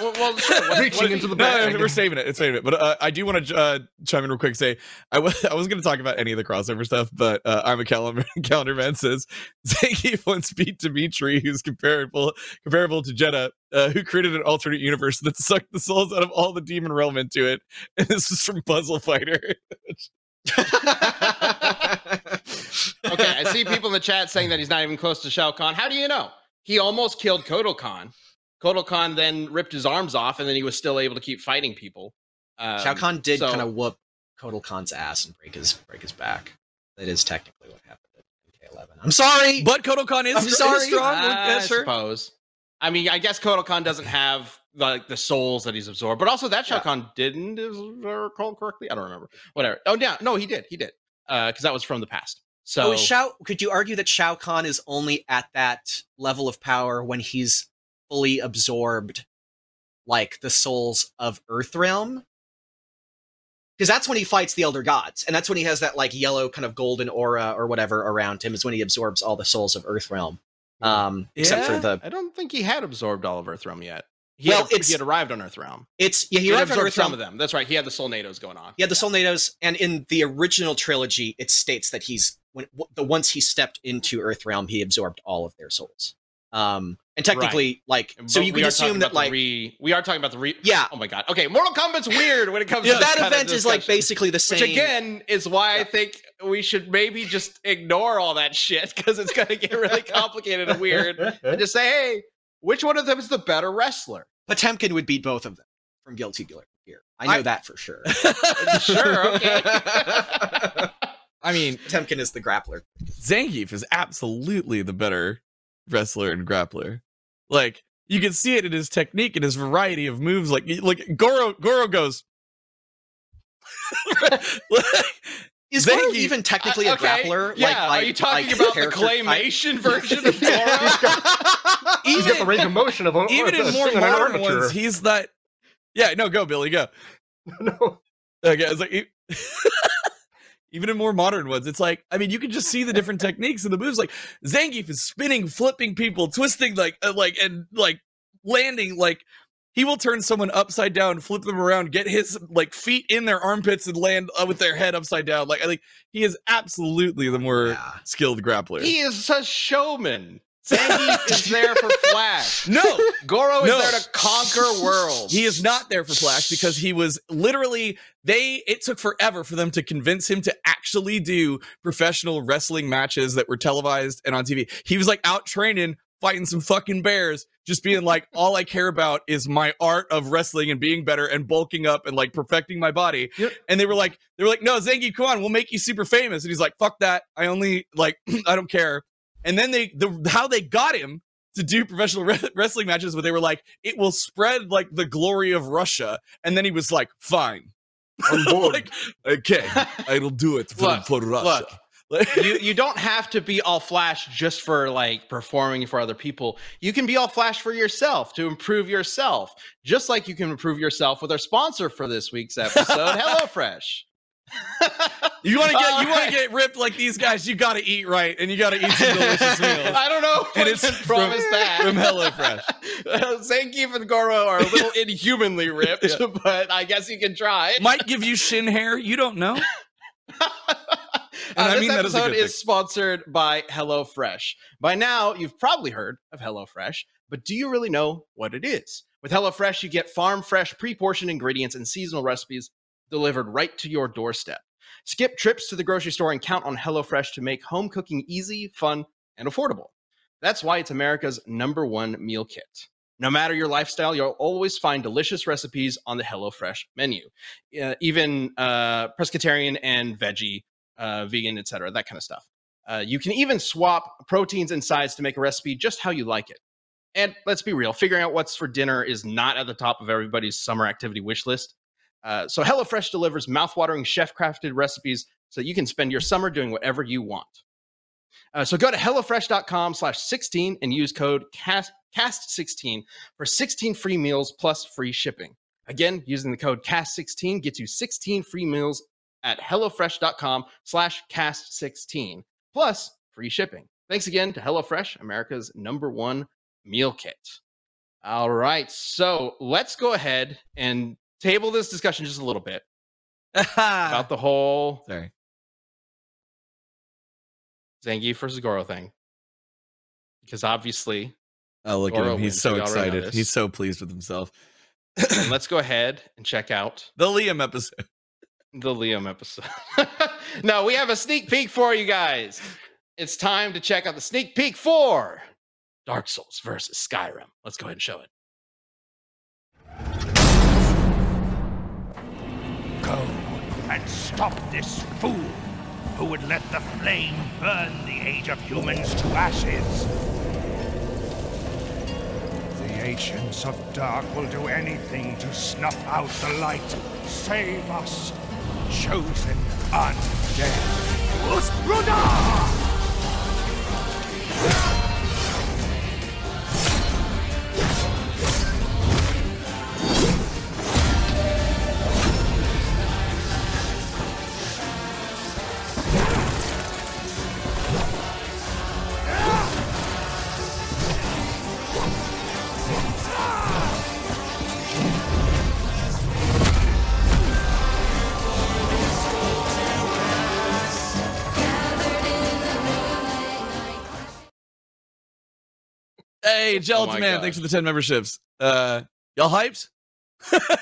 well, well, sure. Reaching into the bag. no, we're saving it. It's saving it. But uh, I do want to uh, chime in real quick. Say I was I was going to talk about any of the crossover stuff, but uh, I'm a calendar calendar man says Zangief once beat Demitri, who's comparable comparable to Jedah, uh, who created an alternate universe that sucked the souls out of all the demon realm into it. And this is from Puzzle Fighter. okay, I see people in the chat saying that he's not even close to Shao Kahn. How do you know? He almost killed Kotal Khan. Kotal Khan then ripped his arms off, and then he was still able to keep fighting people. Um, Shao Kahn did so- kind of whoop Kotal Khan's ass and break his break his back. That is technically what happened at MK11. I'm sorry. But Kotal Khan is, I'm is sorry. strong. I sure. suppose. I mean, I guess Kotal Khan doesn't have like the souls that he's absorbed, but also that Shao Yeah. Kahn didn't, if I recall correctly. I don't remember. Whatever. Oh, yeah, no, he did. He did, because that was from the past. So So is Shao could you argue that Shao Kahn is only at that level of power when he's fully absorbed like the souls of Earthrealm? Because that's when he fights the Elder Gods, and that's when he has that like yellow kind of golden aura or whatever around him, is when he absorbs all the souls of Earthrealm. Um except for the I don't think he had absorbed all of Earthrealm yet. He, Well, had, it's- he had arrived on Earthrealm. it's yeah, he, He, had arrived on absorbed some of them. That's right. He had the Soulnados going on. He had the Soulnados, and in the original trilogy, it states that he's when w- the once he stepped into Earthrealm, he absorbed all of their souls. Um, and technically, like, so But you can assume that, like, re, we are talking about the re. yeah, Oh my god. Okay, Mortal Kombat's weird when it comes Yeah, to this that kind of event is like basically the same. Which again is why I think we should maybe just ignore all that shit because it's going to get really complicated and weird. And just say, hey, which one of them is the better wrestler? Potemkin would beat both of them from Guilty Gear. Here. I know I- that for sure. sure, okay. I mean, Temkin is the grappler. Zangief is absolutely the better wrestler and grappler. Like you can see it in his technique and his variety of moves. Like like Goro Goro goes. Is Goro Zangief- even technically Uh, a grappler? Yeah, like, are you talking like about the character type? claymation version of Goro? He's got the range of motion of a, even in more thing on an modern armature. ones, he's that. Yeah, no, go Billy, go. no. Okay, it's like e- even in more modern ones, it's like I mean, you can just see the different techniques and the moves. Like Zangief is spinning, flipping people, twisting, like uh, like and like landing. Like he will turn someone upside down, flip them around, get his like feet in their armpits, and land uh, with their head upside down. Like I think he is absolutely the more Yeah. skilled grappler. he is a showman. Zangief is there for Flash. no, Goro is No. there to conquer worlds. He is not there for Flash because he was literally they it took forever for them to convince him to actually do professional wrestling matches that were televised and on TV. He was like out training, fighting some fucking bears, just being like, all I care about is my art of wrestling and being better and bulking up and like perfecting my body. Yep. And they were like, they were like, no, Zangief, come on, we'll make you super famous. And he's like, fuck that. I only like I don't care. And then they the how they got him to do professional re- wrestling matches where they were like, it will spread like the glory of Russia. And then he was like, fine. On board. like, okay, I'll do it for, Look, for Russia. look. You you don't have to be all flash just for like performing for other people. You can be all flash for yourself to improve yourself. Just like you can improve yourself with our sponsor for this week's episode, HelloFresh. You want to get All you want right. to get ripped like these guys. You got to eat right, and you got to eat some delicious meals. I don't know And it's from- promise that. from HelloFresh. Zangief and Goro are a little inhumanly ripped, but I guess you can try. Might give you shin hair. You don't know. Uh, I this mean that as a episode good is sponsored by HelloFresh. By now, you've probably heard of HelloFresh, but do you really know what it is? With HelloFresh, you get farm fresh, pre portioned ingredients and seasonal recipes delivered right to your doorstep. Skip trips to the grocery store and count on HelloFresh to make home cooking easy, fun, and affordable. That's why it's America's number one meal kit. No matter your lifestyle, you'll always find delicious recipes on the HelloFresh menu, uh, even uh, pescatarian and veggie uh, vegan, etc., that kind of stuff. Uh, you can even swap proteins and sides to make a recipe just how you like it. And let's be real, figuring out what's for dinner is not at the top of everybody's summer activity wish list. Uh, so HelloFresh delivers mouthwatering chef-crafted recipes so you can spend your summer doing whatever you want. Uh, so go to HelloFresh.com slash 16 and use code CAST, CAST16 for 16 free meals plus free shipping. Again, using the code CAST16 gets you 16 free meals at hellofresh.com slash cast16 plus free shipping thanks again to hellofresh america's number one meal kit all right so let's go ahead and table this discussion just a little bit about the whole Sorry. zangief versus goro thing because obviously Oh, look at him. He's so We already know excited. He's so pleased with himself. let's go ahead and check out the Liam episode. the Liam episode. no, we have a sneak peek for you guys. It's time to check out the sneak peek for Dark Souls versus Skyrim. Let's go ahead and show it. And stop this fool who would let the flame burn the age of humans to ashes. The Ancients of Dark will do anything to snuff out the light. Save us, chosen undead. Usbruna! Hey, Gelatin Oh Man, gosh. thanks for the 10 memberships. Uh y'all hyped?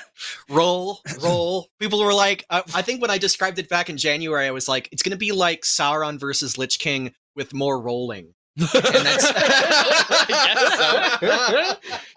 Roll, roll. People were like, uh, I think when I described it back in January, I was like, it's going to be like Sauron versus Lich King with more rolling. And so.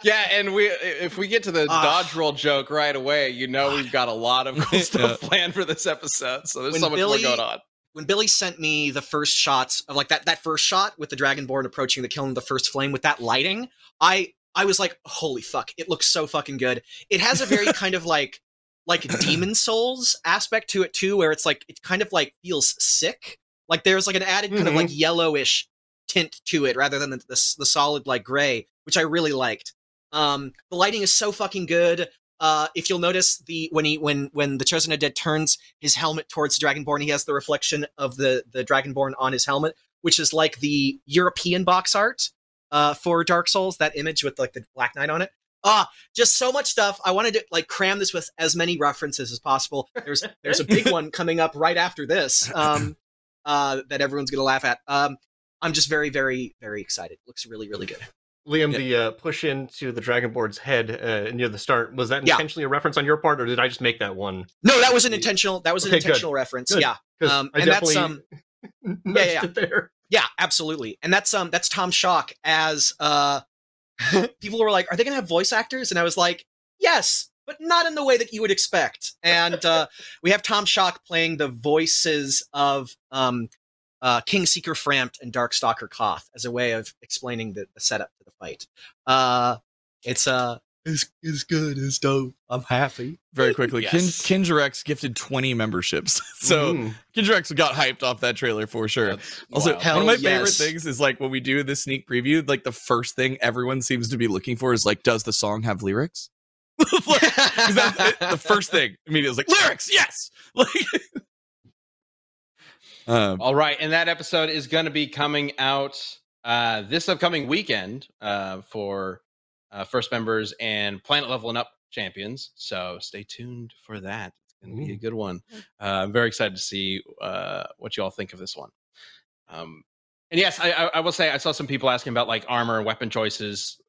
yeah, and we if we get to the Ah. dodge roll joke right away, you know we've got a lot of cool stuff planned for this episode. So there's When so much Billy- more going on. When Billy sent me the first shots of like that that first shot with the Dragonborn approaching the killing the first flame with that lighting, I I was like, holy fuck, it looks so fucking good. It has a very kind of like like Demon's Souls aspect to it too, where it's like it kind of like feels sick. Like there's like an added kind of like yellowish tint to it rather than the, the, the solid like gray, which I really liked. Um, the lighting is so fucking good. Uh, if you'll notice the when he when when the chosen dead turns his helmet towards dragonborn, he has the reflection of the the dragonborn on his helmet, which is like the European box art uh, for Dark Souls. That image with like the Black Knight on it. Ah, just so much stuff. I wanted to like cram this with as many references as possible. There's there's a big one coming up right after this um, uh, that everyone's gonna laugh at. Um, I'm just very very very excited. Looks really really good. Liam, Yeah. the uh, push into the Dragonborn's head uh, near the start was that Yeah. intentionally a reference on your part, or did I just make that one? No, that was an intentional. That was an Okay, good. intentional reference. Good. Yeah, Um, and that's, um, yeah. there. yeah, absolutely. And that's um that's Tom Shock as uh people were like, are they gonna have voice actors? And I was like, yes, but not in the way that you would expect. And uh we have Tom Shock playing the voices of um uh, King Seeker Frampt and Darkstalker Kaathe as a way of explaining the, the setup to the fight. Uh, it's uh, it's, it's good, it's dope. I'm happy. Very quickly, Yes. Kin- Kinjarex gifted 20 memberships. so Mhm. Kinjarex got hyped off that trailer for sure. That's Also, wild. One of my favorite things is like when we do the sneak preview, like the first thing everyone seems to be looking for is like, does the song have lyrics? Like, 'cause that's it- the first thing immediately is like lyrics, yes. Like, um, All right, and that episode is going to be coming out uh, this upcoming weekend uh, for uh, first members and planet leveling up champions. So stay tuned for that. It's going to be a good one. Uh, I'm very excited to see uh, what you all think of this one. Um, and yes, I, I, I will say I saw some people asking about like armor and weapon choices.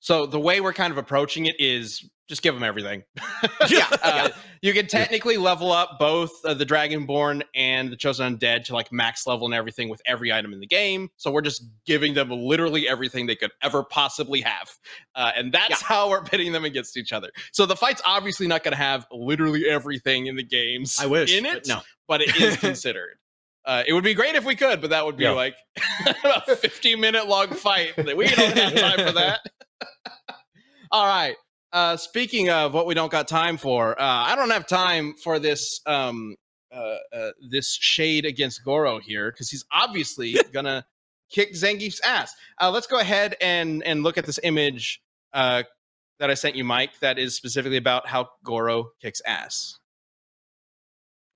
So the way we're kind of approaching it is just give them everything. Yeah, Uh, you can technically level up both uh, the Dragonborn and the Chosen Undead to like max level and everything with every item in the game. So we're just giving them literally everything they could ever possibly have, uh, and that's how we're pitting them against each other. So the fight's obviously not going to have literally everything in the games. I wish in but it, No, but it is considered. Uh, it would be great if we could, but that would be Yeah. like a 50 minute long fight. We don't have time for that. All right. Uh, speaking of what we don't got time for, uh, I don't have time for this um, uh, uh, this shade against Goro here because he's obviously gonna kick Zangief's ass. Uh, let's go ahead and and look at this image uh, that I sent you, Mike. That is specifically about how Goro kicks ass.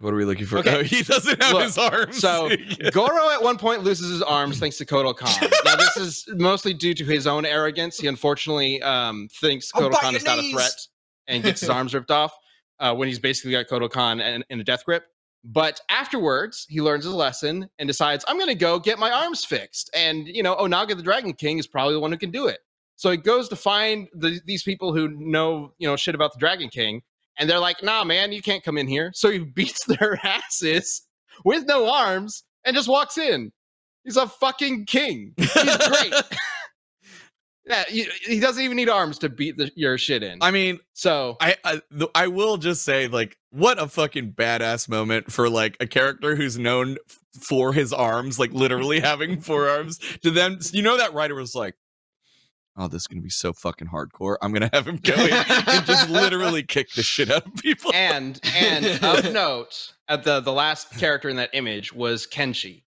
What are we looking for? Okay. Oh, he doesn't have Look, his arms. So Goro at one point loses his arms thanks to Kotal Khan. now this is mostly due to his own arrogance. He unfortunately um, thinks I'll Kotal bite Khan your is not a threat and gets his arms ripped off uh, when he's basically got Kotal Khan in, in a death grip. But afterwards, he learns his lesson and decides, I'm going to go get my arms fixed. And, you know, Onaga the Dragon King is probably the one who can do it. So he goes to find the, these people who know, you know, shit about the Dragon King. And they're like, nah, man, you can't come in here. So he beats their asses with no arms and just walks in. He's a fucking king. He's great. yeah, he, he doesn't even need arms to beat the, your shit in. I mean, so I I, th- I will just say like what a fucking badass moment for like a character who's known f- for his arms, like literally having four arms. To them, you know that writer was like, "Oh, this is gonna be so fucking hardcore. I'm gonna have him go in and just literally kick the shit out of people." and and of note, at the the last character in that image was Kenshi.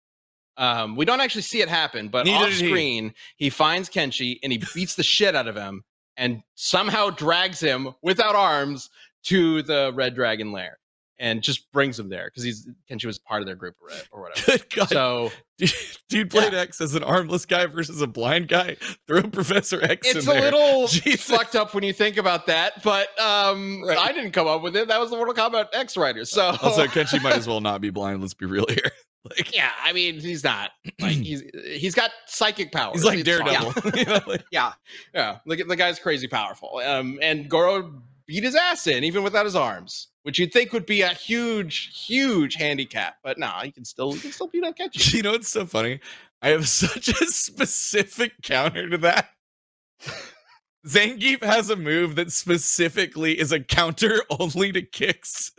Um, we don't actually see it happen, but Neither off did he. screen, he. finds Kenshi and he beats the shit out of him, and somehow drags him without arms to the Red Dragon lair, and just brings him there because he's Kenshi was part of their group or, whatever. Good God, So dude, dude played X as an armless guy versus a blind guy. Throw Professor X it's a there. little Jesus. fucked up when you think about that, but um, Right. I didn't come up with it. That was the Mortal Kombat X writers. So Also, Kenshi might as well not be blind. Let's be real here. Like Yeah, I mean, he's not. Like he's he's got psychic powers. he's like It's. Daredevil. You know, like- yeah, Yeah, look at the guy's crazy powerful. Um, and Goro beat his ass in even without his arms. Which you'd think would be a huge, huge handicap. But nah, you can still you can still beat up Kenshi. You know what's so funny? I have such a specific counter to that. Zangief has a move that specifically is a counter only to kicks.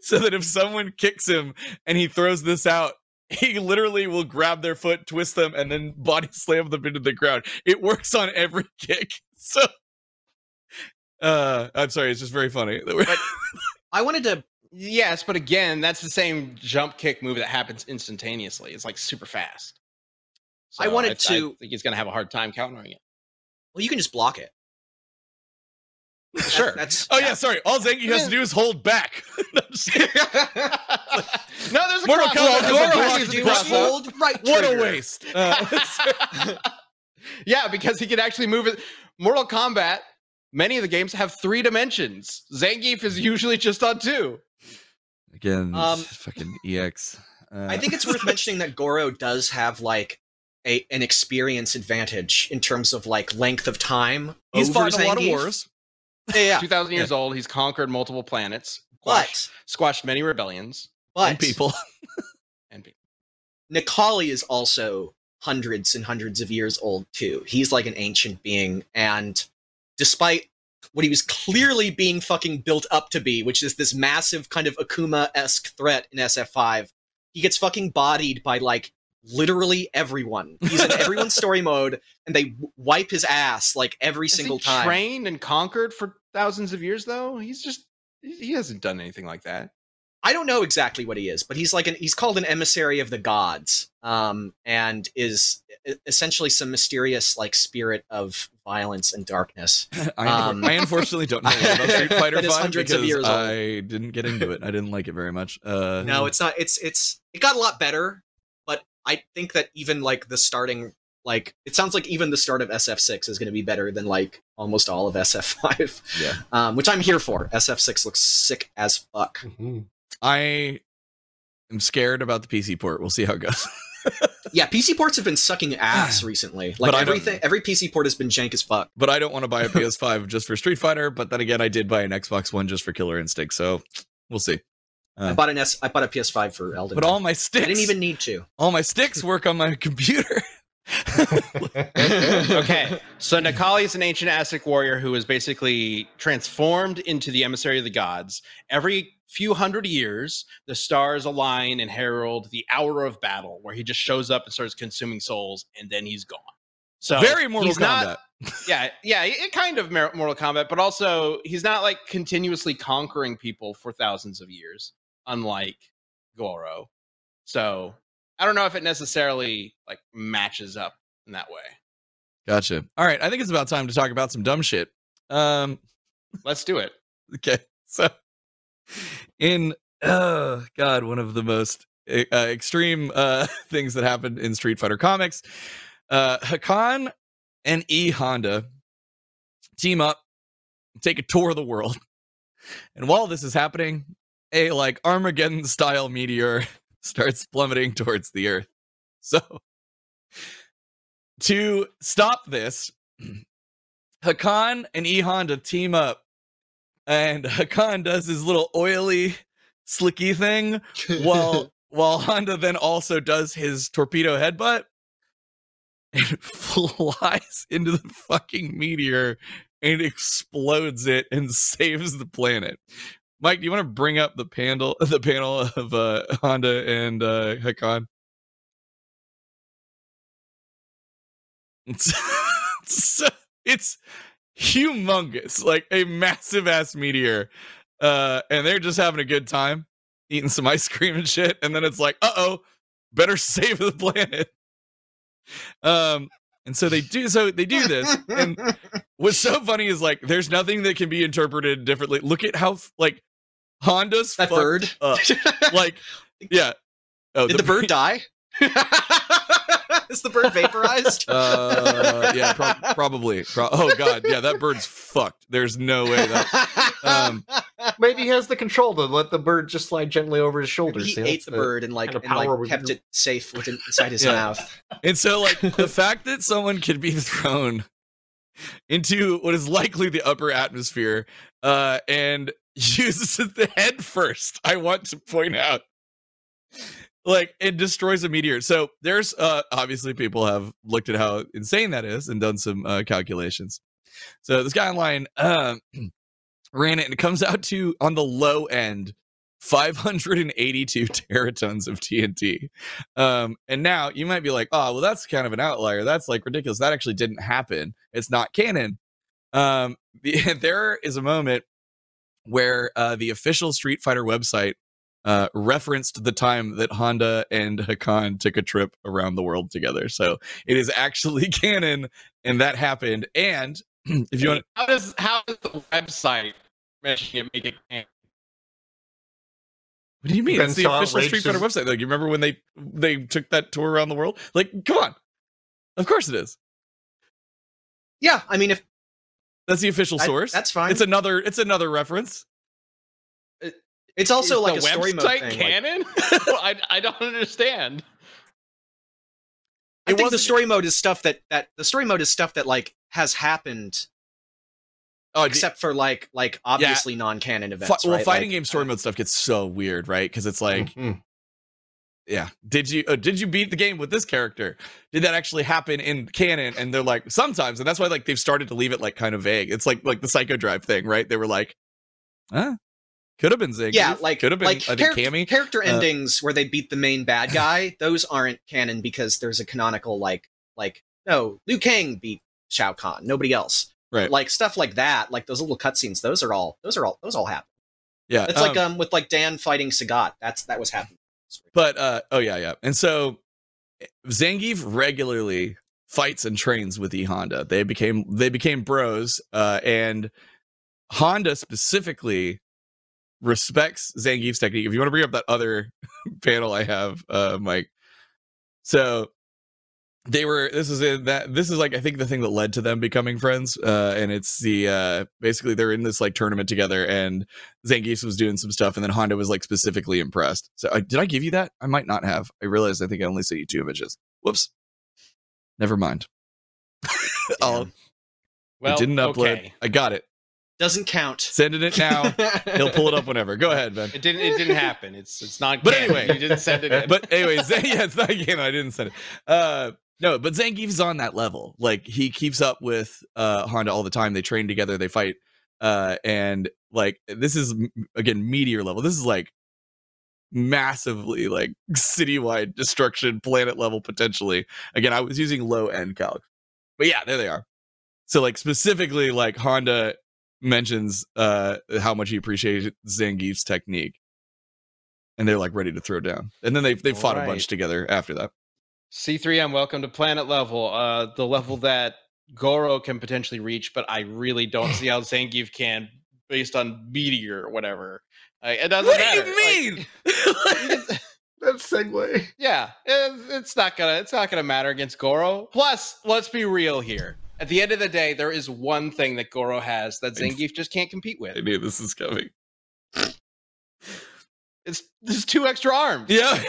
So that if someone kicks him and he throws this out, he literally will grab their foot, twist them, and then body slam them into the ground. It works on every kick. So uh I'm sorry, it's just very funny. I wanted to. Yes, but again, that's the same jump kick move that happens instantaneously. It's like super fast. I wanted I to- I think he's gonna have a hard time countering it. Well, you can just block it. That- Sure. that's. oh yeah, sorry. All Zangief has to do is hold back. No, I'm just kidding. no, there's a Mortal cross- Kombat has a has block to to do the a cross- hold. right. what a waste. Uh, yeah, because he can actually move it. Mortal Kombat, many of the games have three dimensions. Zangief is usually just on two. Again, Um, fucking EX. Uh, I think it's worth mentioning that Goro does have like a an experience advantage in terms of like length of time. he's over fought in a lot of wars. Yeah, yeah. 2,000 years old. He's conquered multiple planets, but squashed, squashed many rebellions. but and people. And people. Necalli is also hundreds and hundreds of years old too. He's like an ancient being, and despite what he was clearly being fucking built up to be, which is this massive kind of Akuma esque threat in SF5, he gets fucking bodied by like literally everyone. He's in everyone's story mode, and they w- wipe his ass like every Has single time. trained and conquered for thousands of years, though? He's just, he hasn't done anything like that. I don't know exactly what he is, but he's like an he's called an emissary of the gods, um, and is essentially some mysterious like spirit of violence and darkness. I, Um, I unfortunately don't know about Street Fighter That is 5 hundreds of because years old. I didn't get into it. I didn't like it very much. Uh, No, it's not. It's it's it got a lot better, but I think that even like the starting like it sounds like even the start of SF6 is going to be better than like almost all of SF5. Yeah. um, which I'm here for. SF6 looks sick as fuck. Mhm. I am scared about the PC port. We'll see how it goes. Yeah, PC ports have been sucking ass recently. Like I everything, every PC port has been jank as fuck. but I don't want to buy a PS5 just for Street Fighter. But then again, I did buy an Xbox One just for Killer Instinct. So we'll see. I Uh, bought an S. I bought a PS5 for Elden. but Ring. all my sticks, I didn't even need to. all my sticks work on my computer. okay, so Necalli is an ancient Aztec warrior who is basically transformed into the emissary of the gods. Every few hundred years, the stars align and herald the hour of battle, where he just shows up and starts consuming souls, and then he's gone. So Very Mortal Kombat. not- yeah, yeah, it it kind of Mortal Kombat, but also he's not like continuously conquering people for thousands of years, unlike Goro. So I don't know if it necessarily like matches up in that way. Gotcha. All right, I think it's about time to talk about some dumb shit. Um, Let's do it. okay, so in oh god, one of the most uh, extreme uh, things that happened in Street Fighter comics, uh, Hakan and E Honda team up, take a tour of the world, and while this is happening, a like Armageddon style meteor starts plummeting towards the Earth. So to stop this, Hakan and E Honda team up, and Hakan does his little oily, slicky thing, while while Honda then also does his torpedo headbutt and flies into the fucking meteor and explodes it and saves the planet. Mike, do you want to bring up the panel the panel of uh, Honda and uh, Hakan? It's, it's, it's humongous, like a massive ass meteor. Uh, and they're just having a good time, eating some ice cream and shit. And then it's like, uh oh, better save the planet. Um, and so they do. So they do this, and what's so funny is like, there's nothing that can be interpreted differently. Look at how like Honda's that bird. up. Like, yeah. Oh, Did the, bird die? Is the bird vaporized? Uh, yeah, prob- probably. Pro- oh god, yeah, that bird's fucked. There's no way that. Um, Maybe he has the control to let the bird just slide gently over his shoulders. he See, ate that's the bird and like kind of and like power kept it safe within inside his Yeah. mouth. and so, like, the fact that someone could be thrown into what is likely the upper atmosphere, uh, and uses the head first. I want to point out, like it destroys a meteor. So there's uh obviously people have looked at how insane that is and done some uh, calculations. So this guy online um, ran it and it comes out to on the low end 582 teratons of TNT. Um, and now you might be like, oh, well, that's kind of an outlier. That's like ridiculous. That actually didn't happen. It's not canon. Um, the, there is a moment where uh, the official Street Fighter website uh, referenced the time that Honda and Hakan took a trip around the world together. So it is actually canon, and that happened. And if you want, how does how does the website mentioning it make it canon? what do you mean? Ben It's the so official Street Fighter website. Like, you remember when they they took that tour around the world? Like, come on, of course it is. Yeah, I mean, if That's the official I- source. that's fine. It's another. It's another reference. it's also Is like the a story mode website thing. like- canon? Well, I I don't understand. I It think the story mode is stuff that that the story mode is stuff that like has happened, Oh, except for like like obviously non-canon Fi- events. well, right? fighting Like, game story mode stuff gets so weird, right? Because it's like, Mhm. Yeah, did you uh, did you beat the game with this character? Did that actually happen in canon? And they're like, sometimes, and that's why like they've started to leave it like kind of vague. It's like like the Psycho Drive thing, right? They were like, huh, could have been Zangief. yeah, like could have been. like I think character, Cammy. character uh, endings where they beat the main bad guy. those aren't canon because there's a canonical like like no Liu Kang beat Shao Kahn, nobody else. Right. Like stuff like that, like those little cutscenes. Those are all. Those are all. Those all happen. Yeah, It's like um with like Dan fighting Sagat. That's that was happening. But uh oh yeah, yeah. And so Zangief regularly fights and trains with E Honda. They became they became bros uh and Honda specifically respects Zangief's technique. If you want to bring up that other panel I have uh Mike. So they were this is in that this is like I think the thing that led to them becoming friends uh and it's the uh basically they're in this like tournament together and Zangief was doing some stuff, and then Honda was like specifically impressed. So, uh, did I give you that? I might not have. I realized I think I only sent you two images. Whoops. Never mind. I'll, Well, I didn't upload. okay. I got it. Doesn't count. Sending it now. He'll pull it up whenever. Go ahead, Ben. It didn't. It didn't happen. It's it's not. But canon. anyway. you didn't send it in. But anyway, yeah, it's not again. I didn't send it. Uh, no, but Zangief's on that level. Like he keeps up with uh Honda all the time. They train together. They fight. Uh, and like this is again meteor level. This is like massively like citywide destruction, planet level potentially. Again, I was using low end calc, but yeah, there they are. So like specifically, like Honda mentions uh how much he appreciated Zangief's technique, and they're like ready to throw down. And then they they fought a bunch together after that. C3M, welcome to planet level. Uh, the level that Goro can potentially reach, but I really don't see how Zangief can, based on meteor or whatever. Like, it doesn't What matter. do you mean? can- That segue. yeah, it, it's not gonna it's not gonna matter against Goro. Plus, let's be real here. At the end of the day, there is one thing that Goro has that Zangief just can't compete with. I knew this was coming. It's there's two extra arms. Yeah.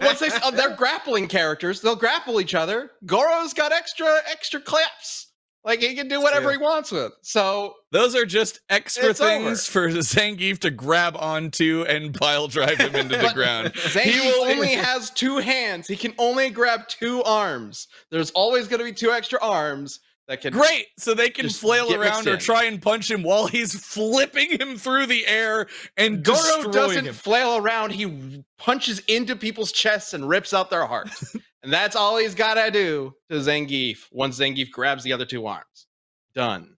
Once they uh, they're grappling characters, they'll grapple each other. Goro's got extra extra claps. Like he can do whatever true. he wants with. So Those are just extra things for Zangief to grab onto and pile drive him into the ground. Zangief will- only has two hands. He can only grab two arms. There's always going to be two extra arms that can. Great, so they can flail around or try and punch him while he's flipping him through the air and Goro doesn't him. flail around. He punches into people's chests and rips out their hearts. and that's all he's got to do to Zangief once Zangief grabs the other two arms. Done.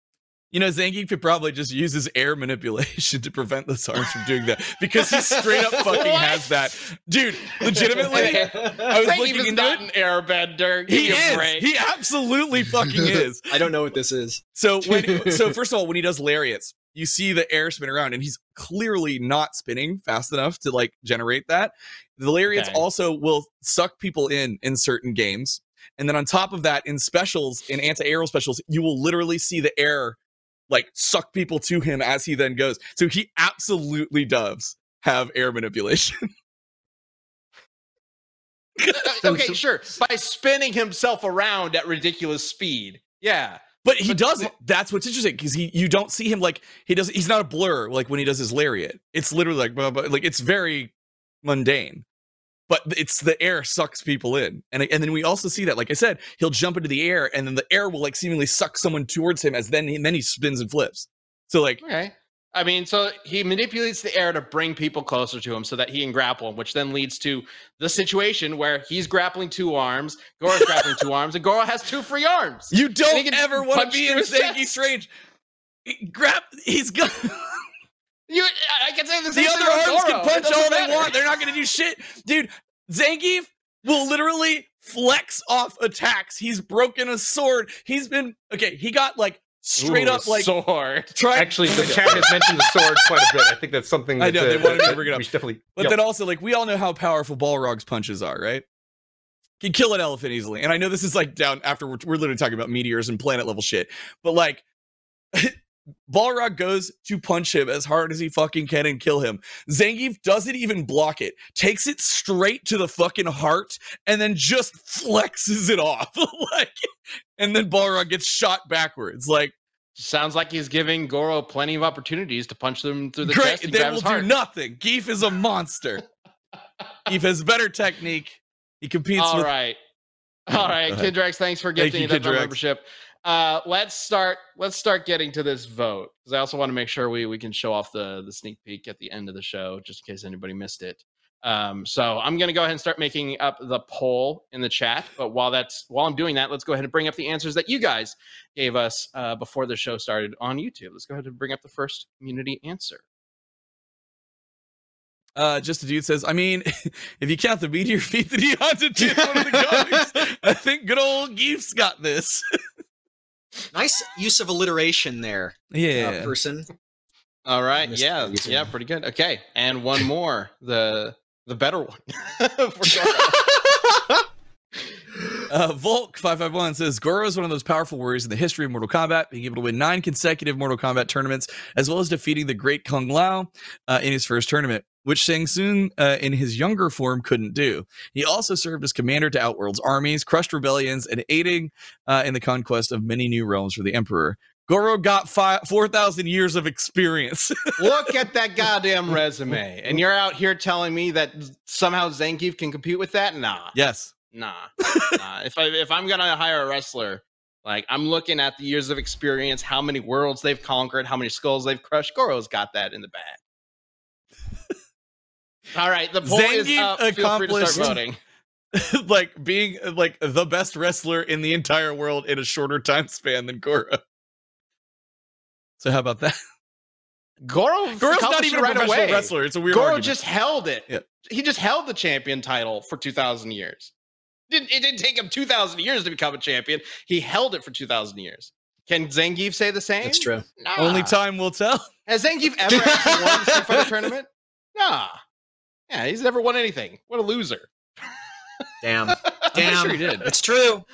You know, Zangief could probably just use his air manipulation to prevent those arms from doing that because he straight up fucking What? has that. Dude, legitimately, I was Zangief looking is into not it. an airbender. Give He me a is. break. He absolutely fucking is. I don't know what this is. So when so first of all, when he does lariats, you see the air spin around, and he's clearly not spinning fast enough to like generate that. The lariats Okay. also will suck people in in certain games, and then on top of that, in specials, in anti-aerial specials, you will literally see the air like suck people to him as he then goes. So he absolutely does have air manipulation. Uh, okay, sure. By spinning himself around at ridiculous speed. Yeah. But he But- doesn't. That's what's interesting because he you don't see him like he does. He's not a blur like when he does his lariat. It's literally like blah, blah, like it's very mundane. But it's the air sucks people in, and and then we also see that, like I said, he'll jump into the air, and then the air will like seemingly suck someone towards him as then he, then he spins and flips. So like Okay. I mean, so he manipulates the air to bring people closer to him so that he can grapple him, which then leads to the situation where he's grappling two arms, Goro's grappling two arms, and Goro has two free arms. you don't ever want to be in his chest. Strange. Grab. He's got You, I can say the the other arms Goro. can punch doesn't all they want. They're not going to do shit, dude. Zangief will literally flex off attacks. He's broken a sword. He's been okay. He got like straight Ooh, up like sword. try. Actually, the chat has mentioned the sword quite a bit. I think that's something. I know, they uh, wanted to bring it up. We should definitely. But yep. then also, like, we all know how powerful Balrog's punches are, right? Can kill an elephant easily. And I know this is like down after we're, we're literally talking about meteors and planet level shit. But like, Balrog goes to punch him as hard as he fucking can and kill him. Zangief doesn't even block it, takes it straight to the fucking heart, and then just flexes it off. like, and then Balrog gets shot backwards. Like, Sounds like he's giving Goro plenty of opportunities to punch them through the great. chest They will do nothing. Geef is a monster. Geef has better technique. He competes All with right. All right. Kidrex, thanks for Thank gifting you, that membership. Uh, let's start. Let's start getting to this vote because I also want to make sure we we can show off the the sneak peek at the end of the show, just in case anybody missed it. Um, so I'm going to go ahead and start making up the poll in the chat. But while that's while I'm doing that, let's go ahead and bring up the answers that you guys gave us uh, before the show started on YouTube. Let's go ahead and bring up the first community answer. Uh, just a dude says, I mean, if you count the meteor feet that he hunted to one of the comics, I think good old Geef's got this. Nice use of alliteration there, yeah. uh, person. All right. Yeah. Ferguson. Yeah. Pretty good. Okay. And one more. The the better one. Uh, Volk551 says Goro is one of those powerful warriors in the history of Mortal Kombat, being able to win nine consecutive Mortal Kombat tournaments, as well as defeating the great Kung Lao uh, in his first tournament, which Shang Tsung uh, in his younger form couldn't do. He also served as commander to Outworld's armies, crushed rebellions, and aiding uh, in the conquest of many new realms for the Emperor. Goro got fi 4,000 years of experience. Look at that goddamn resume. And you're out here telling me that somehow Zangief can compete with that? Nah. yes. Nah. nah. If I if I'm gonna hire a wrestler, like I'm looking at the years of experience, how many worlds they've conquered, how many skulls they've crushed. Goro's got that in the bag. All right, the poll is Zangief up. Feel free to accomplished- start voting. like being like the best wrestler in the entire world in a shorter time span than Goro. So how about that? Goro Goro's not even it a right professional away. wrestler. It's a weird Goro argument. just held it. Yeah. He just held the champion title for 2,000 years. Didn't, it didn't take him 2,000 years to become a champion. He held it for 2,000 years. Can Zangief say the same? That's true. Nah. Only time will tell. Has Zangief ever actually won a Street tournament? Nah. Yeah, he's never won anything. What a loser. Damn. Damn. sure he did. It's true.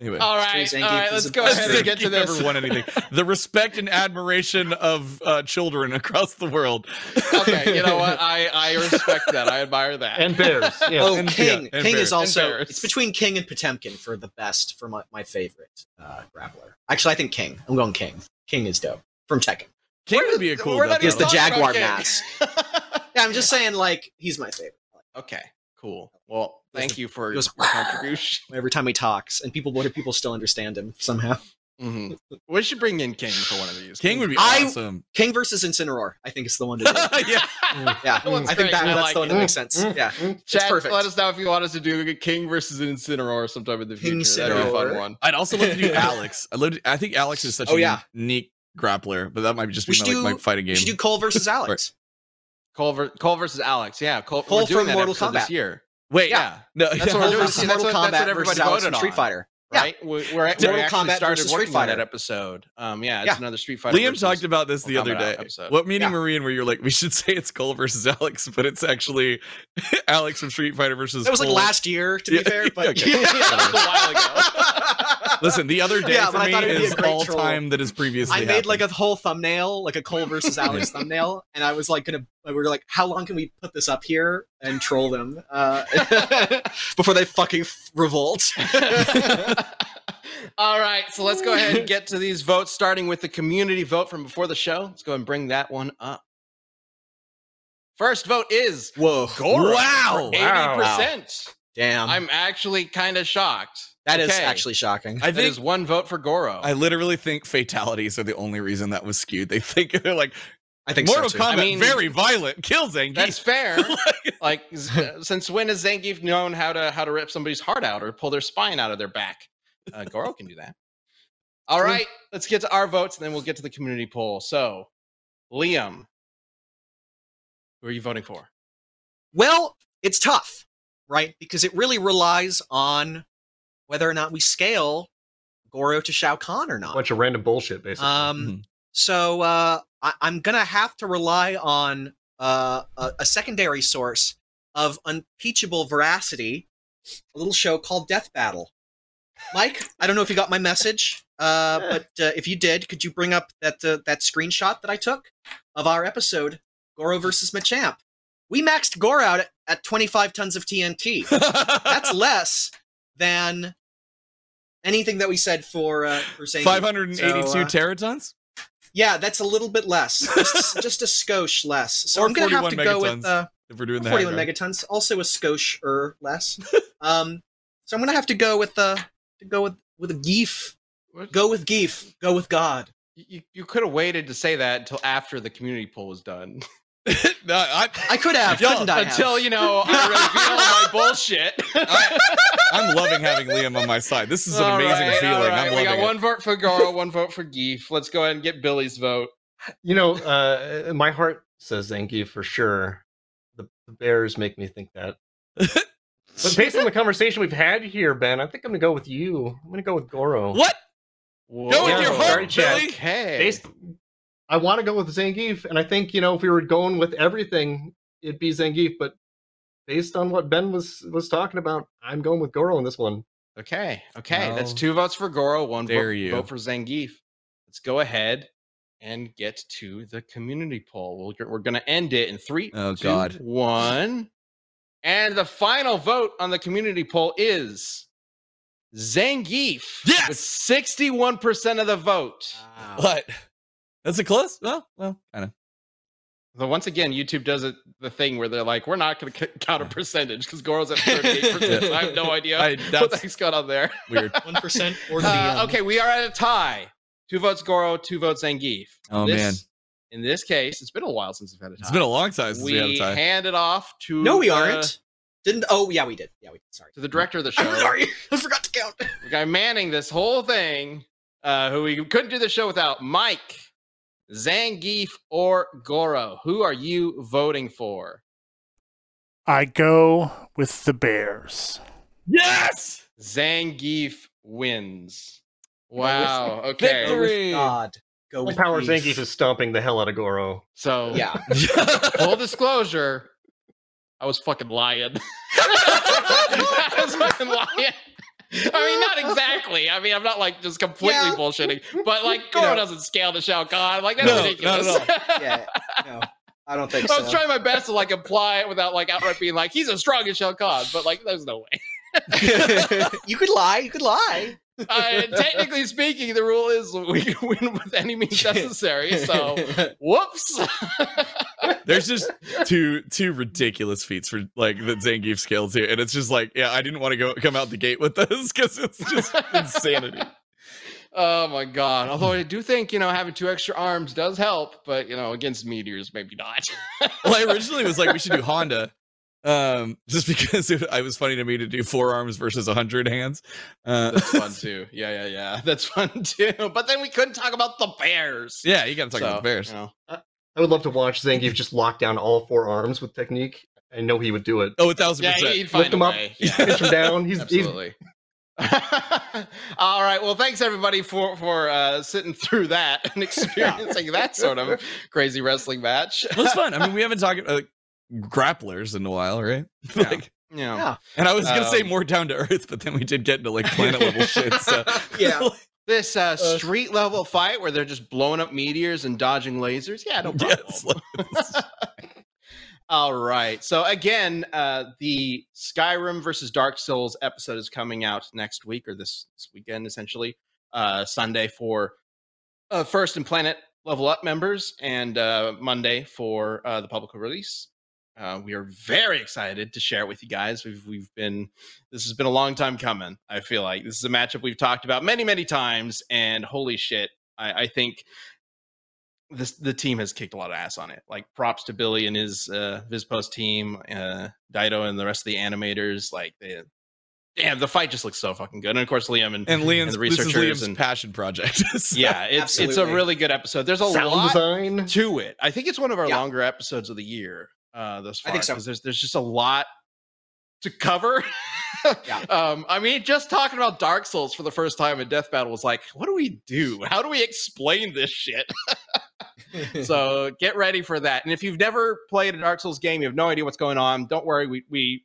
Anyway. All True, right, Zangief all right. Let's go ahead and get to Zangief this. Never won anything. The respect and admiration of uh, children across the world. okay, you know what? I I respect that. I admire that. and bears. Yeah. Oh, And- King. yeah, and King Barrett. is also. It's between King and Potemkin for the best for my, my favorite uh, grappler. Actually, I think King. I'm going King. King is dope from Tekken. King would be a cool. We're not death the battle. talking about Jaguar mask. Yeah, I'm just saying, like he's my favorite. okay, cool. Well, thank you for goes, your contribution. Every time he talks, and people, what do people still understand him somehow? Mhm. We should bring in King for one of these. King would be I- awesome. King versus Incineroar, I think it's the one to do. yeah. Mm. Yeah, That I think great. that, I that's like the one that makes sense. Mm-hmm. Yeah, mm-hmm. it's Chat, perfect. let us know if you want us to do King versus Incineroar sometime in the future. That'd be a fun one. I'd also love to do Alex. I love. I think Alex is such Oh, a yeah. unique grappler, but that might just be my, should like, my fighting game. We should do Cole versus Alex. Cole, ver- Cole versus Alex. Yeah, Cole, Cole we're doing from that Mortal episode this Kombat. year. Wait, Yeah, no, That's what we're Cole doing. versus See, that's Mortal what- that's Kombat what versus voted Street. Fighter. Yeah. Right? We, we're, we Mortal actually Kombat started Street Fighter. that episode. Um, yeah, it's Yeah. another Street Fighter. Liam talked about this the Mortal other Kombat day. episode. What meeting Yeah. were in where you're like, we should say it's Cole versus Alex, but it's actually Alex from Street Fighter versus It was like last year, to be Yeah, fair. But okay. Yeah, a while ago. Listen, the other day Yeah, for me thought it'd be a is all troll. time that is has previously I made like a whole thumbnail, like a Cole versus Alex thumbnail, and I was like gonna. We were like, how long can we put this up here and troll them uh, before they fucking revolt? All right, so let's go ahead and get to these votes, starting with the community vote from before the show. Let's go and bring that one up. First vote is Whoa. Goro. Wow. Eighty Wow. percent. Damn. I'm actually kind of shocked. That is Okay. actually shocking. I That think is one vote for Goro. I literally think fatalities are the only reason that was skewed. They think they're like I think Mortal so too. Kombat, I mean- very violent, kill Zangief. That's fair. like, z- since when has Zangief known how to how to rip somebody's heart out or pull their spine out of their back? Uh, Goro can do that. All right, let's get to our votes, and then we'll get to the community poll. So, Liam, who are you voting for? Well, it's tough, right? Because it really relies on whether or not we scale Goro to Shao Kahn or A not. bunch of random bullshit, basically. Um, Mhm. so uh, I, I'm gonna have to rely on uh, a, a secondary source of unimpeachable veracity, a little show called Death Battle. Mike, I don't know if you got my message, uh, but uh, if you did, could you bring up that uh, that screenshot that I took of our episode Goro versus Machamp? We maxed Goro out at, at 25 tons of TNT. That's less than anything that we said for uh, for saying 582 So, uh, teratons? yeah, that's a little bit less, just, just a skosh less. So Or I'm gonna have to 41 go megatons. with uh, If we're doing the 41 hang on. megatons, also a skosh er less. um, so I'm gonna have to go with uh, to go with with a geef. Go with geef. Go with God. You, you could have waited to say that until after the community poll was done. no, I, I could have, Y'all, couldn't I? until have? you know I reveal my bullshit. I, I'm loving having Liam on my side. This is an All amazing right, feeling. all right, I'm we loving got it. one vote for Goro, one vote for Geef. Let's go ahead and get Billy's vote. you know, uh, my heart says Zangief for sure. The, the Bears make me think that. But based on the conversation we've had here, Ben, I think I'm gonna go with you. I'm gonna go with Goro. What? Go with your heart, Chad. Billy. Okay. Based, I want to go with Zangief, and I think you know if we were going with everything, it'd be Zangief. But based on what Ben was was talking about, I'm going with Goro in this one. Okay. Okay. That's two votes for Goro, one vote, you. vote for Zangief. Let's go ahead and get to the community poll. We're, we're going to end it in three, Oh, two, God. one. And the final vote on the community poll is Zangief. Yes! With 61% of the vote. What? That's a close? Well, well, kind of. So once again, YouTube does it the thing where they're like, we're not going to count a percentage because Goro's at 38%. I have no idea I- what the that's- heck's going on there. Weird. one percent or the Uh, okay, we are at a tie. Two votes Goro, two votes Zangief. Oh, This- man. In this case, it's been a while since we've had a tie. It's been a long time since we, had a we tie. hand it off to No, we the- aren't. Didn't? Oh, yeah, we did. Yeah, we did. Sorry. to the director of the show. Sorry, I forgot to count. the guy manning this whole thing, uh, who we couldn't do the show without. Mike, Zangief, or Goro. Who are you voting for? I go with the Bears. Yes! Zangief wins. Wow. Okay. Go Victory! God. Go Full with power Zangief. Zangief is stomping the hell out of Goro. So Yeah. full disclosure, I was fucking lying. I was fucking lying. I mean, not exactly. I mean, I'm not like just completely Yeah. bullshitting, but like You Goro know. doesn't scale to Shao Kahn. Like that's No, not ridiculous. at yeah. No, I don't think so. I so. was trying my best to like imply it without like outright being like he's as strong as Shao Kahn, but like there's no way. you could lie. You could lie. Uh, technically speaking, the rule is we can win with any means necessary. So, whoops. There's just two two ridiculous feats for like the Zangief scale too, and it's just like, yeah, I didn't want to go come out the gate with this because it's just insanity. Oh my god! Although I do think you know having two extra arms does help, but you know against meteors maybe not. Well, I originally was like, we should do Honda, um, just because it, I was funny to me to do four arms versus a hundred hands. Uh, That's fun too. Yeah, yeah, yeah. That's fun too. But then we couldn't talk about the Bears. yeah, you got to talk about the Bears. you know. I would love to watch Zangief just lock down all four arms with technique. I know he would do it. Oh, a thousand Yeah, percent. he'd find Lift a him up, way. pitch him down. He's, he's Absolutely. All right. Well, thanks everybody for for uh, sitting through that and experiencing that sort of crazy wrestling match. Well, was fun. I mean, we haven't talked uh, grapplers in a while, right? Yeah. like, You know, Yeah. and I was gonna say Um, more down to earth, but then we did get into like planet level shit. So Yeah. this uh, street level fight where they're just blowing up meteors and dodging lasers. Yeah, no yeah, problem. it's like- All right. So again, uh, the Skyrim versus Dark Souls episode is coming out next week or this, this weekend, essentially, uh, Sunday for uh, First and Planet Level Up members, and uh, Monday for uh, the public release. Uh, we are very excited to share it with you guys. We've we've been this has been a long time coming. I feel like this is a matchup we've talked about many many times, and holy shit, I, I think this the team has kicked a lot of ass on it. Like props to Billy and his uh Vizpost team, uh Dido and the rest of the animators. Like they damn the fight just looks so fucking good. And of course Liam and, And Liam's the this is researchers and passion project. So- yeah, it's it's a really good episode. There's a Sound lot design. to it. I think it's one of our Yeah. longer episodes of the year uh thus I far. think so. There's there's just a lot to cover. Yeah. Um, I mean, just talking about Dark Souls for the first time in Death Battle was like, what do we do? How do we explain this shit? so get ready for that. And if you've never played a Dark Souls game, you have no idea what's going on. Don't worry, we we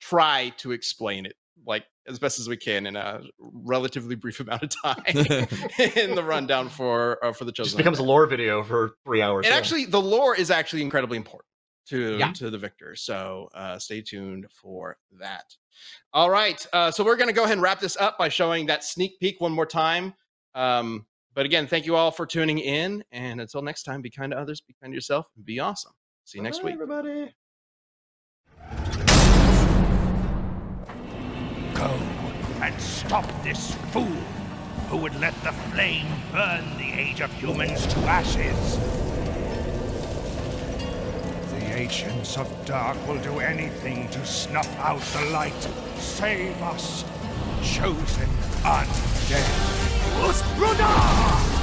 try to explain it like as best as we can in a relatively brief amount of time in the rundown for uh, for the chosen. Just becomes a lore video for three hours. and yeah. actually, the lore is actually incredibly important to Yeah. to the victor. So uh, stay tuned for that. All right, uh, so we're going to go ahead and wrap this up by showing that sneak peek one more time. Um, but again, thank you all for tuning in, and until next time, be kind to others, be kind to yourself, and be awesome. See you next week. everybody. Go and stop this fool who would let the flame burn the age of humans to ashes. Ancients of Dark will do anything to snuff out the light. Save us, chosen undead. Usbruna!